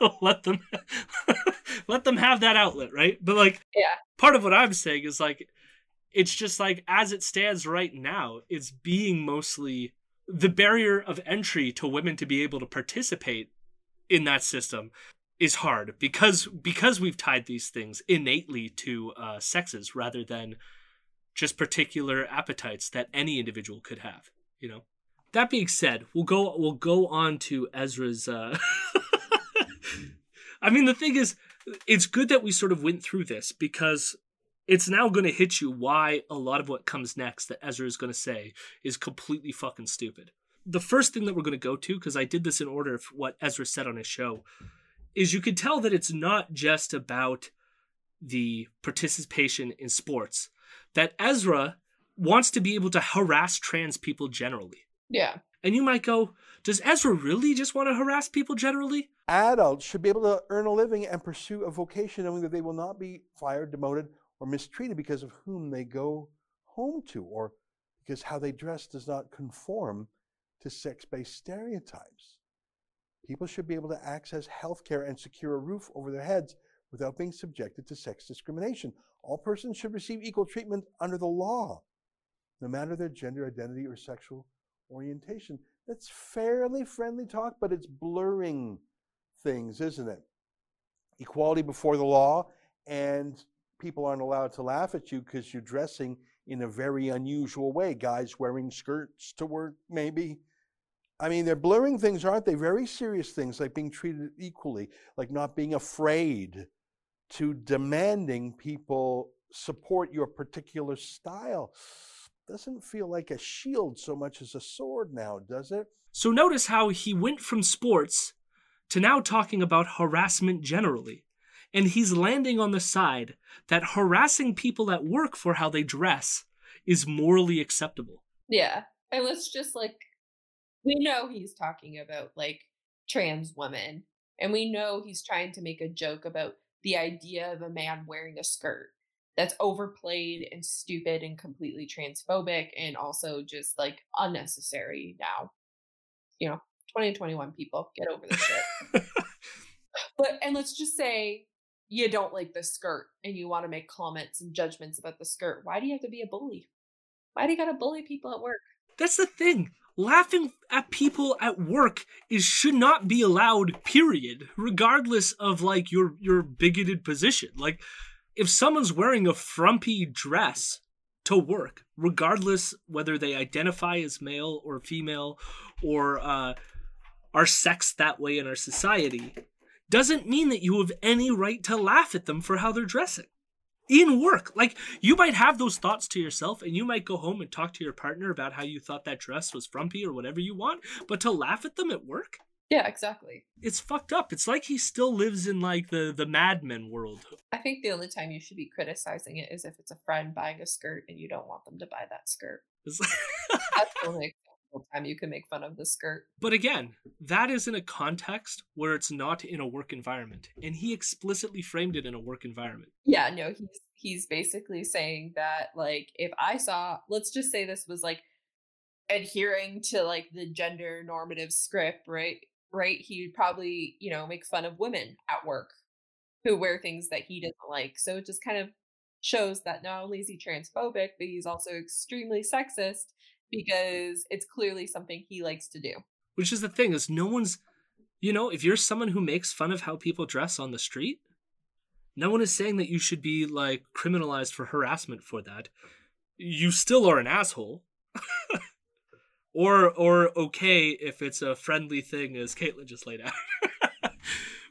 Speaker 1: *laughs* let them *laughs* let them have that outlet, right? But like
Speaker 3: yeah.
Speaker 1: part of what I'm saying is like it's just like as it stands right now, it's being mostly the barrier of entry to women to be able to participate in that system is hard because because we've tied these things innately to uh, sexes rather than just particular appetites that any individual could have. You know. That being said, we'll go we'll go on to Ezra's. Uh... *laughs* I mean, the thing is, it's good that we sort of went through this because it's now going to hit you why a lot of what comes next that Ezra is going to say is completely fucking stupid the first thing that we're going to go to, because I did this in order of what Ezra said on his show, is you could tell that it's not just about the participation in sports, that Ezra wants to be able to harass trans people generally.
Speaker 3: Yeah.
Speaker 1: And you might go, does Ezra really just want to harass people generally?
Speaker 5: Adults should be able to earn a living and pursue a vocation knowing that they will not be fired, demoted, or mistreated because of whom they go home to or because how they dress does not conform to sex based stereotypes. People should be able to access health care and secure a roof over their heads without being subjected to sex discrimination. All persons should receive equal treatment under the law, no matter their gender identity or sexual orientation. That's fairly friendly talk, but it's blurring things, isn't it? Equality before the law, and people aren't allowed to laugh at you because you're dressing in a very unusual way. Guys wearing skirts to work, maybe, I mean, they're blurring things, aren't they? Very serious things like being treated equally, like not being afraid to demanding people support your particular style. Doesn't feel like a shield so much as a sword now, does it?
Speaker 1: So notice how he went from sports to now talking about harassment generally. And he's landing on the side that harassing people at work for how they dress is morally acceptable.
Speaker 3: Yeah. And let's just like we know he's talking about like trans women and we know he's trying to make a joke about the idea of a man wearing a skirt that's overplayed and stupid and completely transphobic and also just like unnecessary now. You know 2021 people get over this shit. *laughs* But and let's just say you don't like the skirt and you want to make comments and judgments about the skirt why do you have to be a bully? Why do you gotta bully people at work?
Speaker 1: That's the thing laughing at people at work is should not be allowed period regardless of like your your bigoted position. Like if someone's wearing a frumpy dress to work regardless whether they identify as male or female or uh, are sexed that way in our society doesn't mean that you have any right to laugh at them for how they're dressing in work. Like you might have those thoughts to yourself and you might go home and talk to your partner about how you thought that dress was frumpy or whatever you want, but to laugh at them at work?
Speaker 3: Yeah, exactly.
Speaker 1: It's fucked up. It's like he still lives in like the the Mad Men world.
Speaker 3: I think the only time you should be criticizing it is if it's a friend buying a skirt and you don't want them to buy that skirt. That's the only single time you can make fun of the skirt.
Speaker 1: But again, that is in a context where it's not in a work environment. And he explicitly framed it in a work environment.
Speaker 3: Yeah, no, he's he's basically saying that like if I saw let's just say this was like adhering to like the gender normative script, right? Right? He would probably, you know, make fun of women at work who wear things that he doesn't like. So it just kind of shows that not only is he transphobic, but he's also extremely sexist because it's clearly something he likes to do.
Speaker 1: Which is the thing is no one's you know, if you're someone who makes fun of how people dress on the street, no one is saying that you should be like criminalized for harassment for that. You still are an asshole. *laughs* or or okay if it's a friendly thing as Caitlin just laid out. *laughs*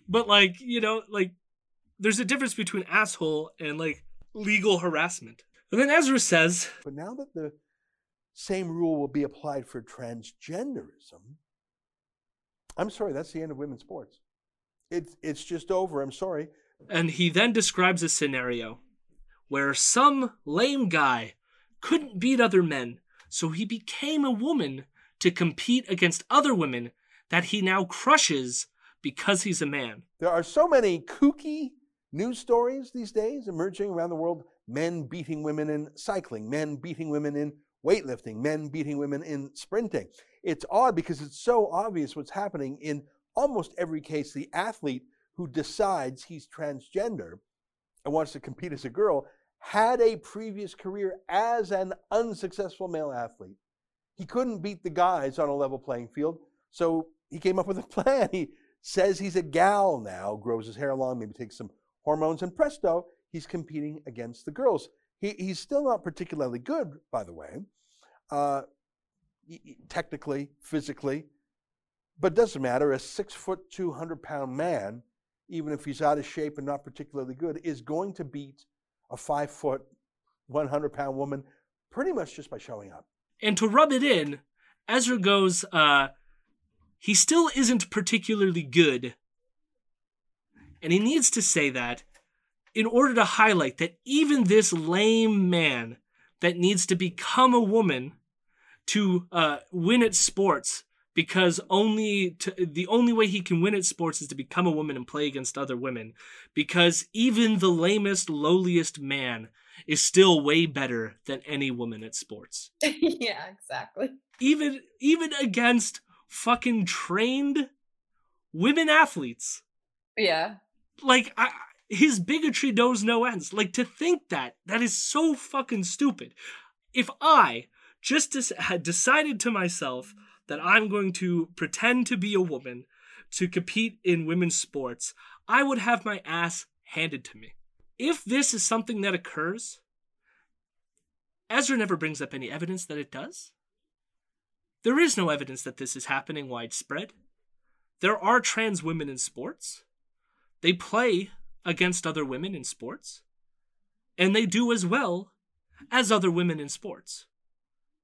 Speaker 1: but like, you know, like there's a difference between asshole and like legal harassment. And then Ezra says,
Speaker 5: But now that the same rule will be applied for transgenderism, I'm sorry, that's the end of women's sports. It's it's just over. I'm sorry.
Speaker 1: And he then describes a scenario where some lame guy couldn't beat other men, so he became a woman to compete against other women that he now crushes because he's a man.
Speaker 5: There are so many kooky news stories these days emerging around the world men beating women in cycling, men beating women in weightlifting, men beating women in sprinting. It's odd because it's so obvious what's happening in almost every case. The athlete who decides he's transgender and wants to compete as a girl had a previous career as an unsuccessful male athlete. He couldn't beat the guys on a level playing field, so he came up with a *laughs* plan. He says he's a gal now, grows his hair long, maybe takes some hormones, and presto, he's competing against the girls. He, he's still not particularly good, by the way, uh, technically, physically, but doesn't matter. A six foot, 200 pound man, even if he's out of shape and not particularly good, is going to beat a five foot, 100 pound woman pretty much just by showing up.
Speaker 1: And to rub it in, Ezra goes, uh, he still isn't particularly good. And he needs to say that in order to highlight that even this lame man that needs to become a woman to uh, win at sports because only to, the only way he can win at sports is to become a woman and play against other women because even the lamest lowliest man is still way better than any woman at sports. *laughs*
Speaker 3: Yeah exactly.
Speaker 1: Even even against fucking trained women athletes.
Speaker 3: Yeah.
Speaker 1: Like I, his bigotry knows no ends like to think that that is so fucking stupid if i just had decided to myself that I'm going to pretend to be a woman to compete in women's sports, I would have my ass handed to me. If this is something that occurs, Ezra never brings up any evidence that it does. There is no evidence that this is happening widespread. There are trans women in sports. They play against other women in sports. And they do as well as other women in sports.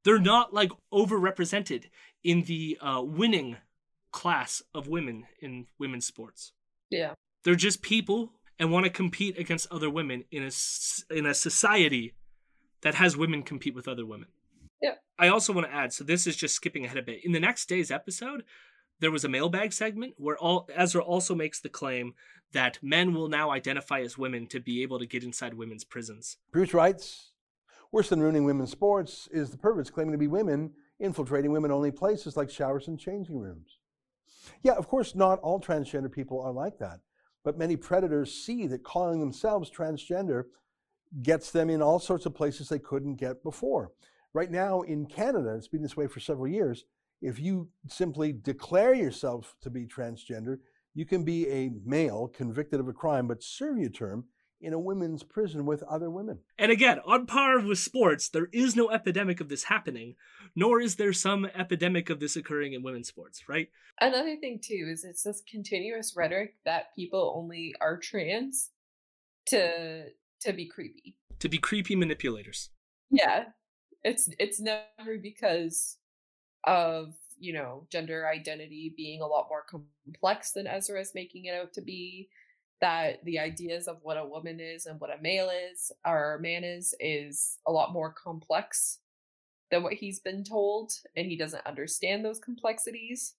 Speaker 1: They're not like overrepresented in the uh, winning class of women in women's sports.
Speaker 3: Yeah.
Speaker 1: They're just people and want to compete against other women in a in a society that has women compete with other women.
Speaker 3: Yeah.
Speaker 1: I also want to add, so this is just skipping ahead a bit. In the next day's episode, there was a mailbag segment where all Ezra also makes the claim that men will now identify as women to be able to get inside women's prisons.
Speaker 5: Bruce writes, worse than ruining women's sports is the perverts claiming to be women infiltrating women only places like showers and changing rooms. Yeah, of course, not all transgender people are like that, but many predators see that calling themselves transgender gets them in all sorts of places they couldn't get before. Right now in Canada, it's been this way for several years. If you simply declare yourself to be transgender, you can be a male convicted of a crime but serve your term in a women's prison with other women.
Speaker 1: And again, on par with sports, there is no epidemic of this happening, nor is there some epidemic of this occurring in women's sports, right?
Speaker 3: Another thing too is it's this continuous rhetoric that people only are trans to to be creepy.
Speaker 1: To be creepy manipulators.
Speaker 3: Yeah. It's it's never because of, you know, gender identity being a lot more complex than Ezra is making it out to be that the ideas of what a woman is and what a male is or a man is is a lot more complex than what he's been told and he doesn't understand those complexities.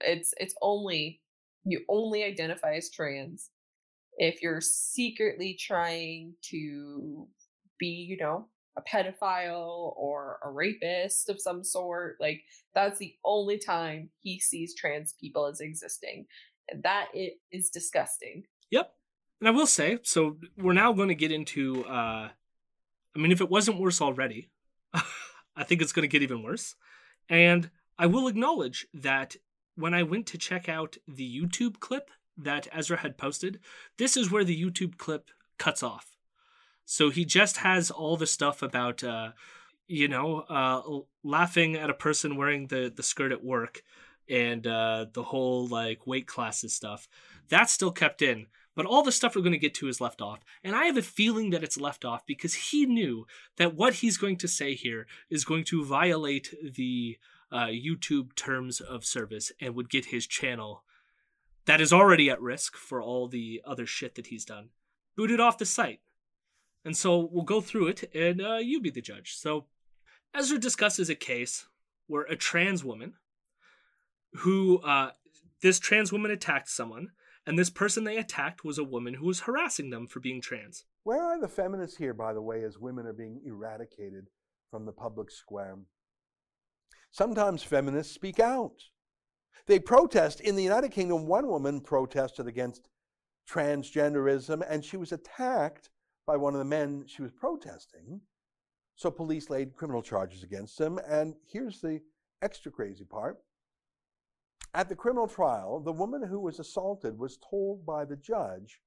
Speaker 3: It's it's only you only identify as trans if you're secretly trying to be, you know, a pedophile or a rapist of some sort. Like that's the only time he sees trans people as existing. And that it is disgusting.
Speaker 1: Yep. And I will say, so we're now going to get into uh I mean if it wasn't worse already, *laughs* I think it's going to get even worse. And I will acknowledge that when I went to check out the YouTube clip that Ezra had posted, this is where the YouTube clip cuts off. So he just has all the stuff about, uh, you know, uh, laughing at a person wearing the, the skirt at work and uh, the whole like weight classes stuff. That's still kept in. But all the stuff we're going to get to is left off. And I have a feeling that it's left off because he knew that what he's going to say here is going to violate the uh, YouTube terms of service and would get his channel that is already at risk for all the other shit that he's done booted off the site. And so we'll go through it and uh, you be the judge. So Ezra discusses a case where a trans woman who uh, this trans woman attacked someone and this person they attacked was a woman who was harassing them for being trans.
Speaker 5: Where are the feminists here, by the way, as women are being eradicated from the public square? Sometimes feminists speak out. They protest. In the United Kingdom, one woman protested against transgenderism and she was attacked by one of the men she was protesting. So police laid criminal charges against him. And here's the extra crazy part at the criminal trial, the woman who was assaulted was told by the judge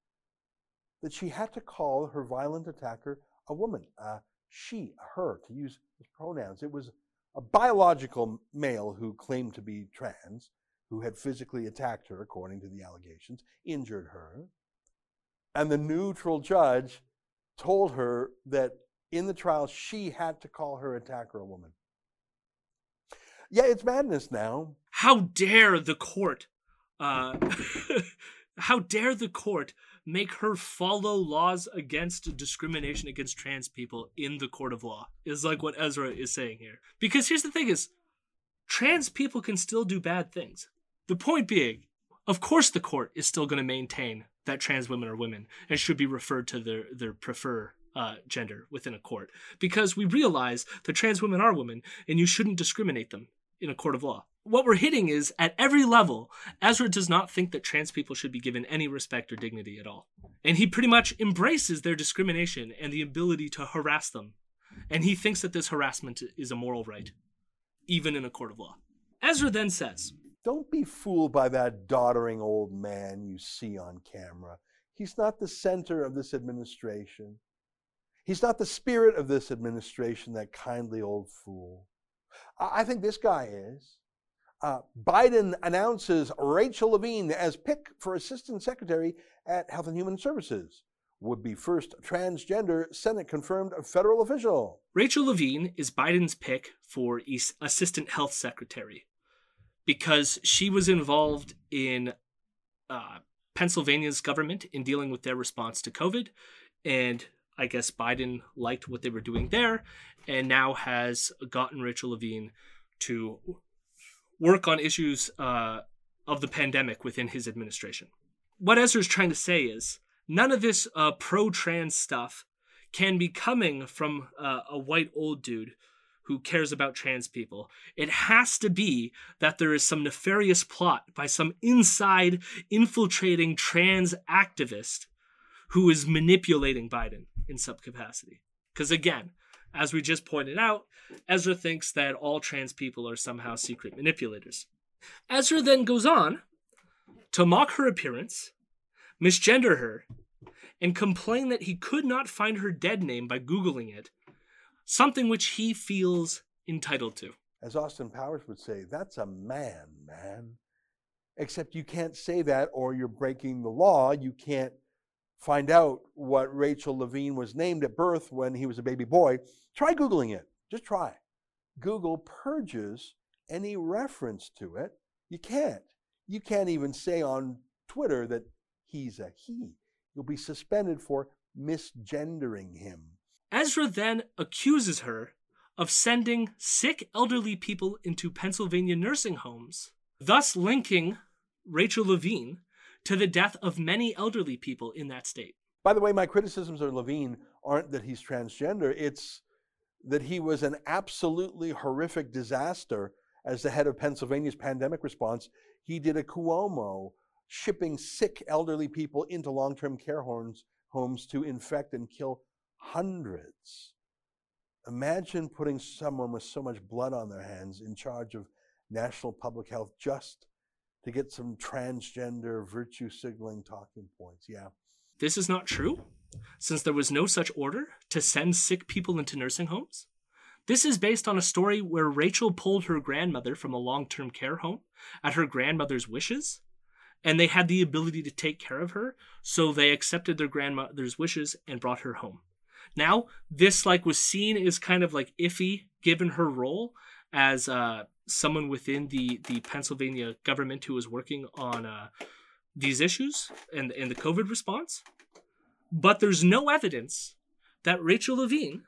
Speaker 5: that she had to call her violent attacker a woman, a she, a her, to use pronouns. It was a biological male who claimed to be trans, who had physically attacked her, according to the allegations, injured her. And the neutral judge told her that in the trial she had to call her attacker a woman. Yeah, it's madness now.
Speaker 1: How dare the court uh *laughs* how dare the court make her follow laws against discrimination against trans people in the court of law is like what Ezra is saying here. Because here's the thing is trans people can still do bad things. The point being, of course the court is still going to maintain that trans women are women and should be referred to their their prefer uh, gender within a court because we realize that trans women are women and you shouldn't discriminate them in a court of law. What we're hitting is at every level, Ezra does not think that trans people should be given any respect or dignity at all. And he pretty much embraces their discrimination and the ability to harass them. And he thinks that this harassment is a moral right, even in a court of law. Ezra then says,
Speaker 5: Don't be fooled by that doddering old man you see on camera. He's not the center of this administration. He's not the spirit of this administration, that kindly old fool. I think this guy is. Uh, Biden announces Rachel Levine as pick for Assistant Secretary at Health and Human Services. Would be first transgender Senate confirmed federal official.
Speaker 1: Rachel Levine is Biden's pick for Assistant Health Secretary because she was involved in uh, Pennsylvania's government in dealing with their response to COVID, and I guess Biden liked what they were doing there and now has gotten Rachel Levine to work on issues uh, of the pandemic within his administration. What Ezra is trying to say is none of this uh, pro trans stuff can be coming from uh, a white old dude who cares about trans people. It has to be that there is some nefarious plot by some inside infiltrating trans activist who is manipulating Biden in some capacity. Because again, as we just pointed out, Ezra thinks that all trans people are somehow secret manipulators. Ezra then goes on to mock her appearance, misgender her, and complain that he could not find her dead name by Googling it, something which he feels entitled to.
Speaker 5: As Austin Powers would say, that's a man, man. Except you can't say that or you're breaking the law. You can't find out what Rachel Levine was named at birth when he was a baby boy, try Googling it. Just try. Google purges any reference to it. You can't. You can't even say on Twitter that he's a he. You'll be suspended for misgendering him.
Speaker 1: Ezra then accuses her of sending sick elderly people into Pennsylvania nursing homes, thus linking Rachel Levine to the death of many elderly people in that state.
Speaker 5: By the way, my criticisms of Levine aren't that he's transgender, it's that he was an absolutely horrific disaster as the head of Pennsylvania's pandemic response. He did a Cuomo shipping sick elderly people into long term care homes, homes to infect and kill hundreds. Imagine putting someone with so much blood on their hands in charge of national public health just to get some transgender virtue signaling talking points. Yeah.
Speaker 1: This is not true, since there was no such order to send sick people into nursing homes. This is based on a story where Rachel pulled her grandmother from a long term care home at her grandmother's wishes, and they had the ability to take care of her, so they accepted their grandmother's wishes and brought her home. Now, this like was seen as kind of like iffy given her role as uh, someone within the the Pennsylvania government who was working on uh, these issues and and the COVID response. But there's no evidence that Rachel Levine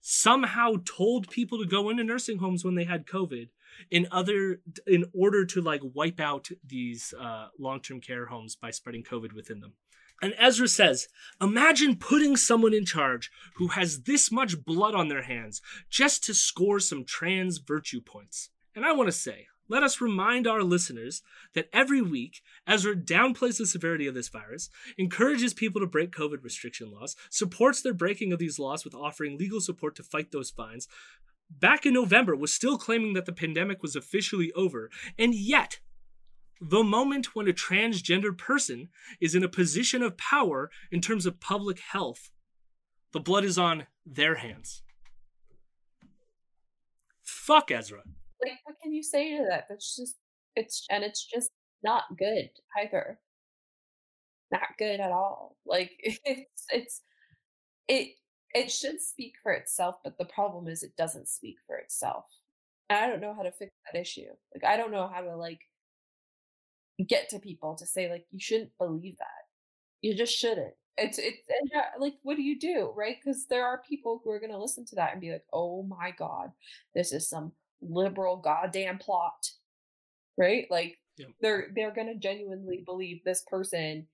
Speaker 1: somehow told people to go into nursing homes when they had COVID in other in order to like wipe out these uh, long-term care homes by spreading COVID within them. And Ezra says, imagine putting someone in charge who has this much blood on their hands just to score some trans virtue points. And I want to say, let us remind our listeners that every week, Ezra downplays the severity of this virus, encourages people to break COVID restriction laws, supports their breaking of these laws with offering legal support to fight those fines, back in November was still claiming that the pandemic was officially over, and yet, the moment when a transgender person is in a position of power in terms of public health, the blood is on their hands. Fuck Ezra.
Speaker 3: Like, what can you say to that? That's just, it's, and it's just not good either. Not good at all. Like, *laughs* it's, it's, it, it should speak for itself, but the problem is it doesn't speak for itself. And I don't know how to fix that issue. Like, I don't know how to, like, get to people to say, like, you shouldn't believe that. You just shouldn't. It's, it's, and like, what do you do, right? Because there are people who are going to listen to that and be like, oh my God, this is some liberal goddamn plot right like yeah. they're they're going to genuinely believe this person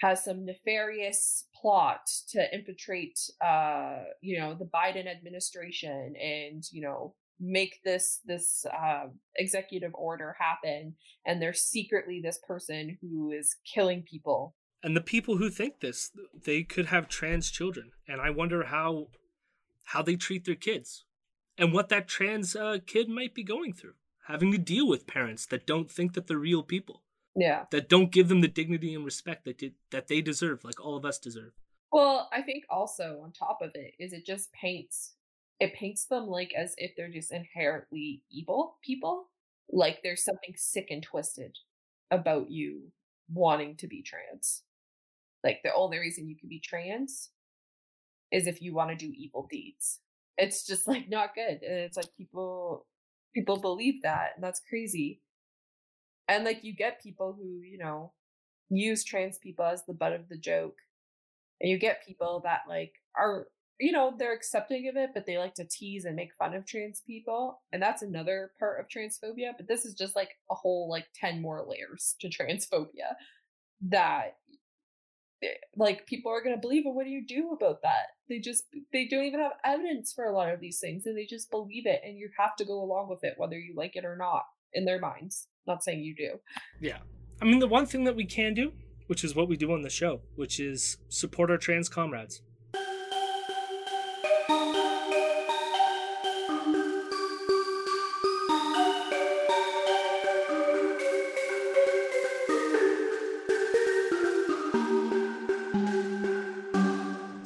Speaker 3: has some nefarious plot to infiltrate uh you know the Biden administration and you know make this this uh, executive order happen and there's secretly this person who is killing people
Speaker 1: and the people who think this they could have trans children and i wonder how how they treat their kids and what that trans uh, kid might be going through, having to deal with parents that don't think that they're real people.
Speaker 3: Yeah.
Speaker 1: That don't give them the dignity and respect that did, that they deserve, like all of us deserve.
Speaker 3: Well, I think also on top of it is it just paints it paints them like as if they're just inherently evil people. Like there's something sick and twisted about you wanting to be trans. Like the only reason you can be trans is if you want to do evil deeds it's just like not good and it's like people people believe that and that's crazy and like you get people who you know use trans people as the butt of the joke and you get people that like are you know they're accepting of it but they like to tease and make fun of trans people and that's another part of transphobia but this is just like a whole like 10 more layers to transphobia that Eh, like people are going to believe it what do you do about that? They just they don't even have evidence for a lot of these things and they just believe it and you have to go along with it whether you like it or not in their minds. Not saying you do.
Speaker 1: Yeah. I mean the one thing that we can do which is what we do on the show which is support our trans comrades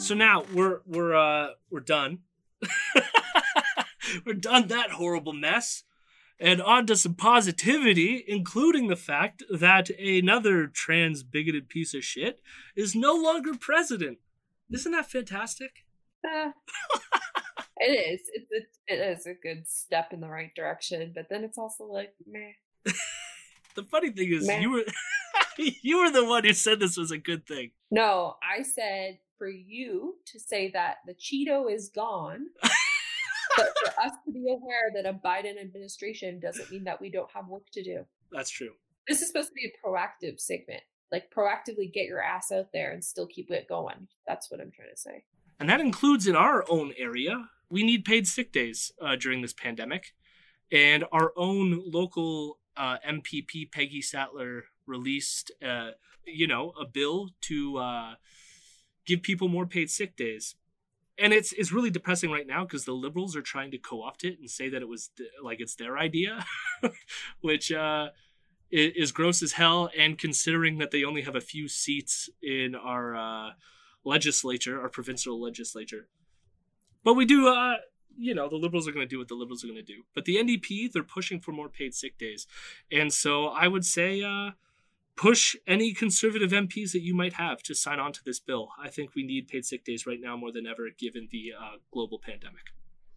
Speaker 1: So now we're we're uh we're done. *laughs* we're done that horrible mess. And on to some positivity, including the fact that another trans bigoted piece of shit is no longer president. Isn't that fantastic?
Speaker 3: Uh, *laughs* it is. It's it, it is a good step in the right direction, but then it's also like meh.
Speaker 1: the funny thing is, meh. you were *laughs* you were the one who said this was a good thing.
Speaker 3: No, I said for you to say that the Cheeto is gone *laughs* but for us to be aware that a Biden administration doesn't mean that we don't have work to do.
Speaker 1: That's true.
Speaker 3: This is supposed to be a proactive segment. Like proactively get your ass out there and still keep it going. That's what I'm trying to say.
Speaker 1: And that includes in our own area. We need paid sick days uh, during this pandemic. And our own local uh, MPP, Peggy Sattler, released, uh, you know, a bill to uh, give people more paid sick days. And it's it's really depressing right now because the liberals are trying to co-opt it and say that it was th- like it's their idea, *laughs* which uh, is gross as hell. And considering that they only have a few seats in our uh, legislature, our provincial legislature, but we do, uh, you know, the liberals are going to do what the liberals are going to do. But the NDP, they're pushing for more paid sick days, and so I would say. Uh, push any conservative MPs that you might have to sign on to this bill. I think we need paid sick days right now more than ever, given the uh, global pandemic.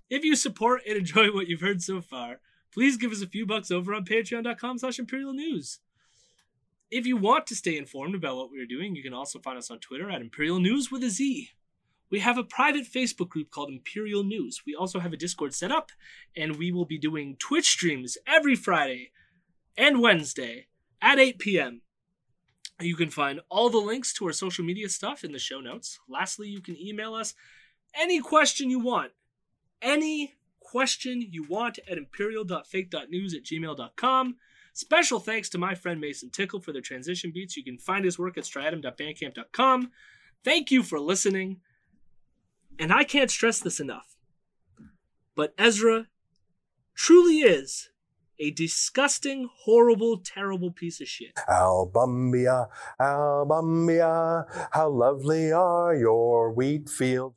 Speaker 1: If you support and enjoy what you've heard so far, please give us a few bucks over on patreon.com slash imperial news. If you want to stay informed about what we're doing, you can also find us on Twitter at Imperial News with a Z. We have a private Facebook group called Imperial News. We also have a Discord set up, and we will be doing Twitch streams every Friday and Wednesday at 8 p.m. You can find all the links to our social media stuff in the show notes. Lastly, you can email us any question you want. Any question you want at imperial.fake.news at gmail.com. Special thanks to my friend Mason Tickle for the transition beats. You can find his work at striatum.bandcamp.com. Thank you for listening. And I can't stress this enough. But Ezra truly is a disgusting, horrible, terrible piece of shit.
Speaker 5: Albumbia, Albumbia, how lovely are your wheat fields.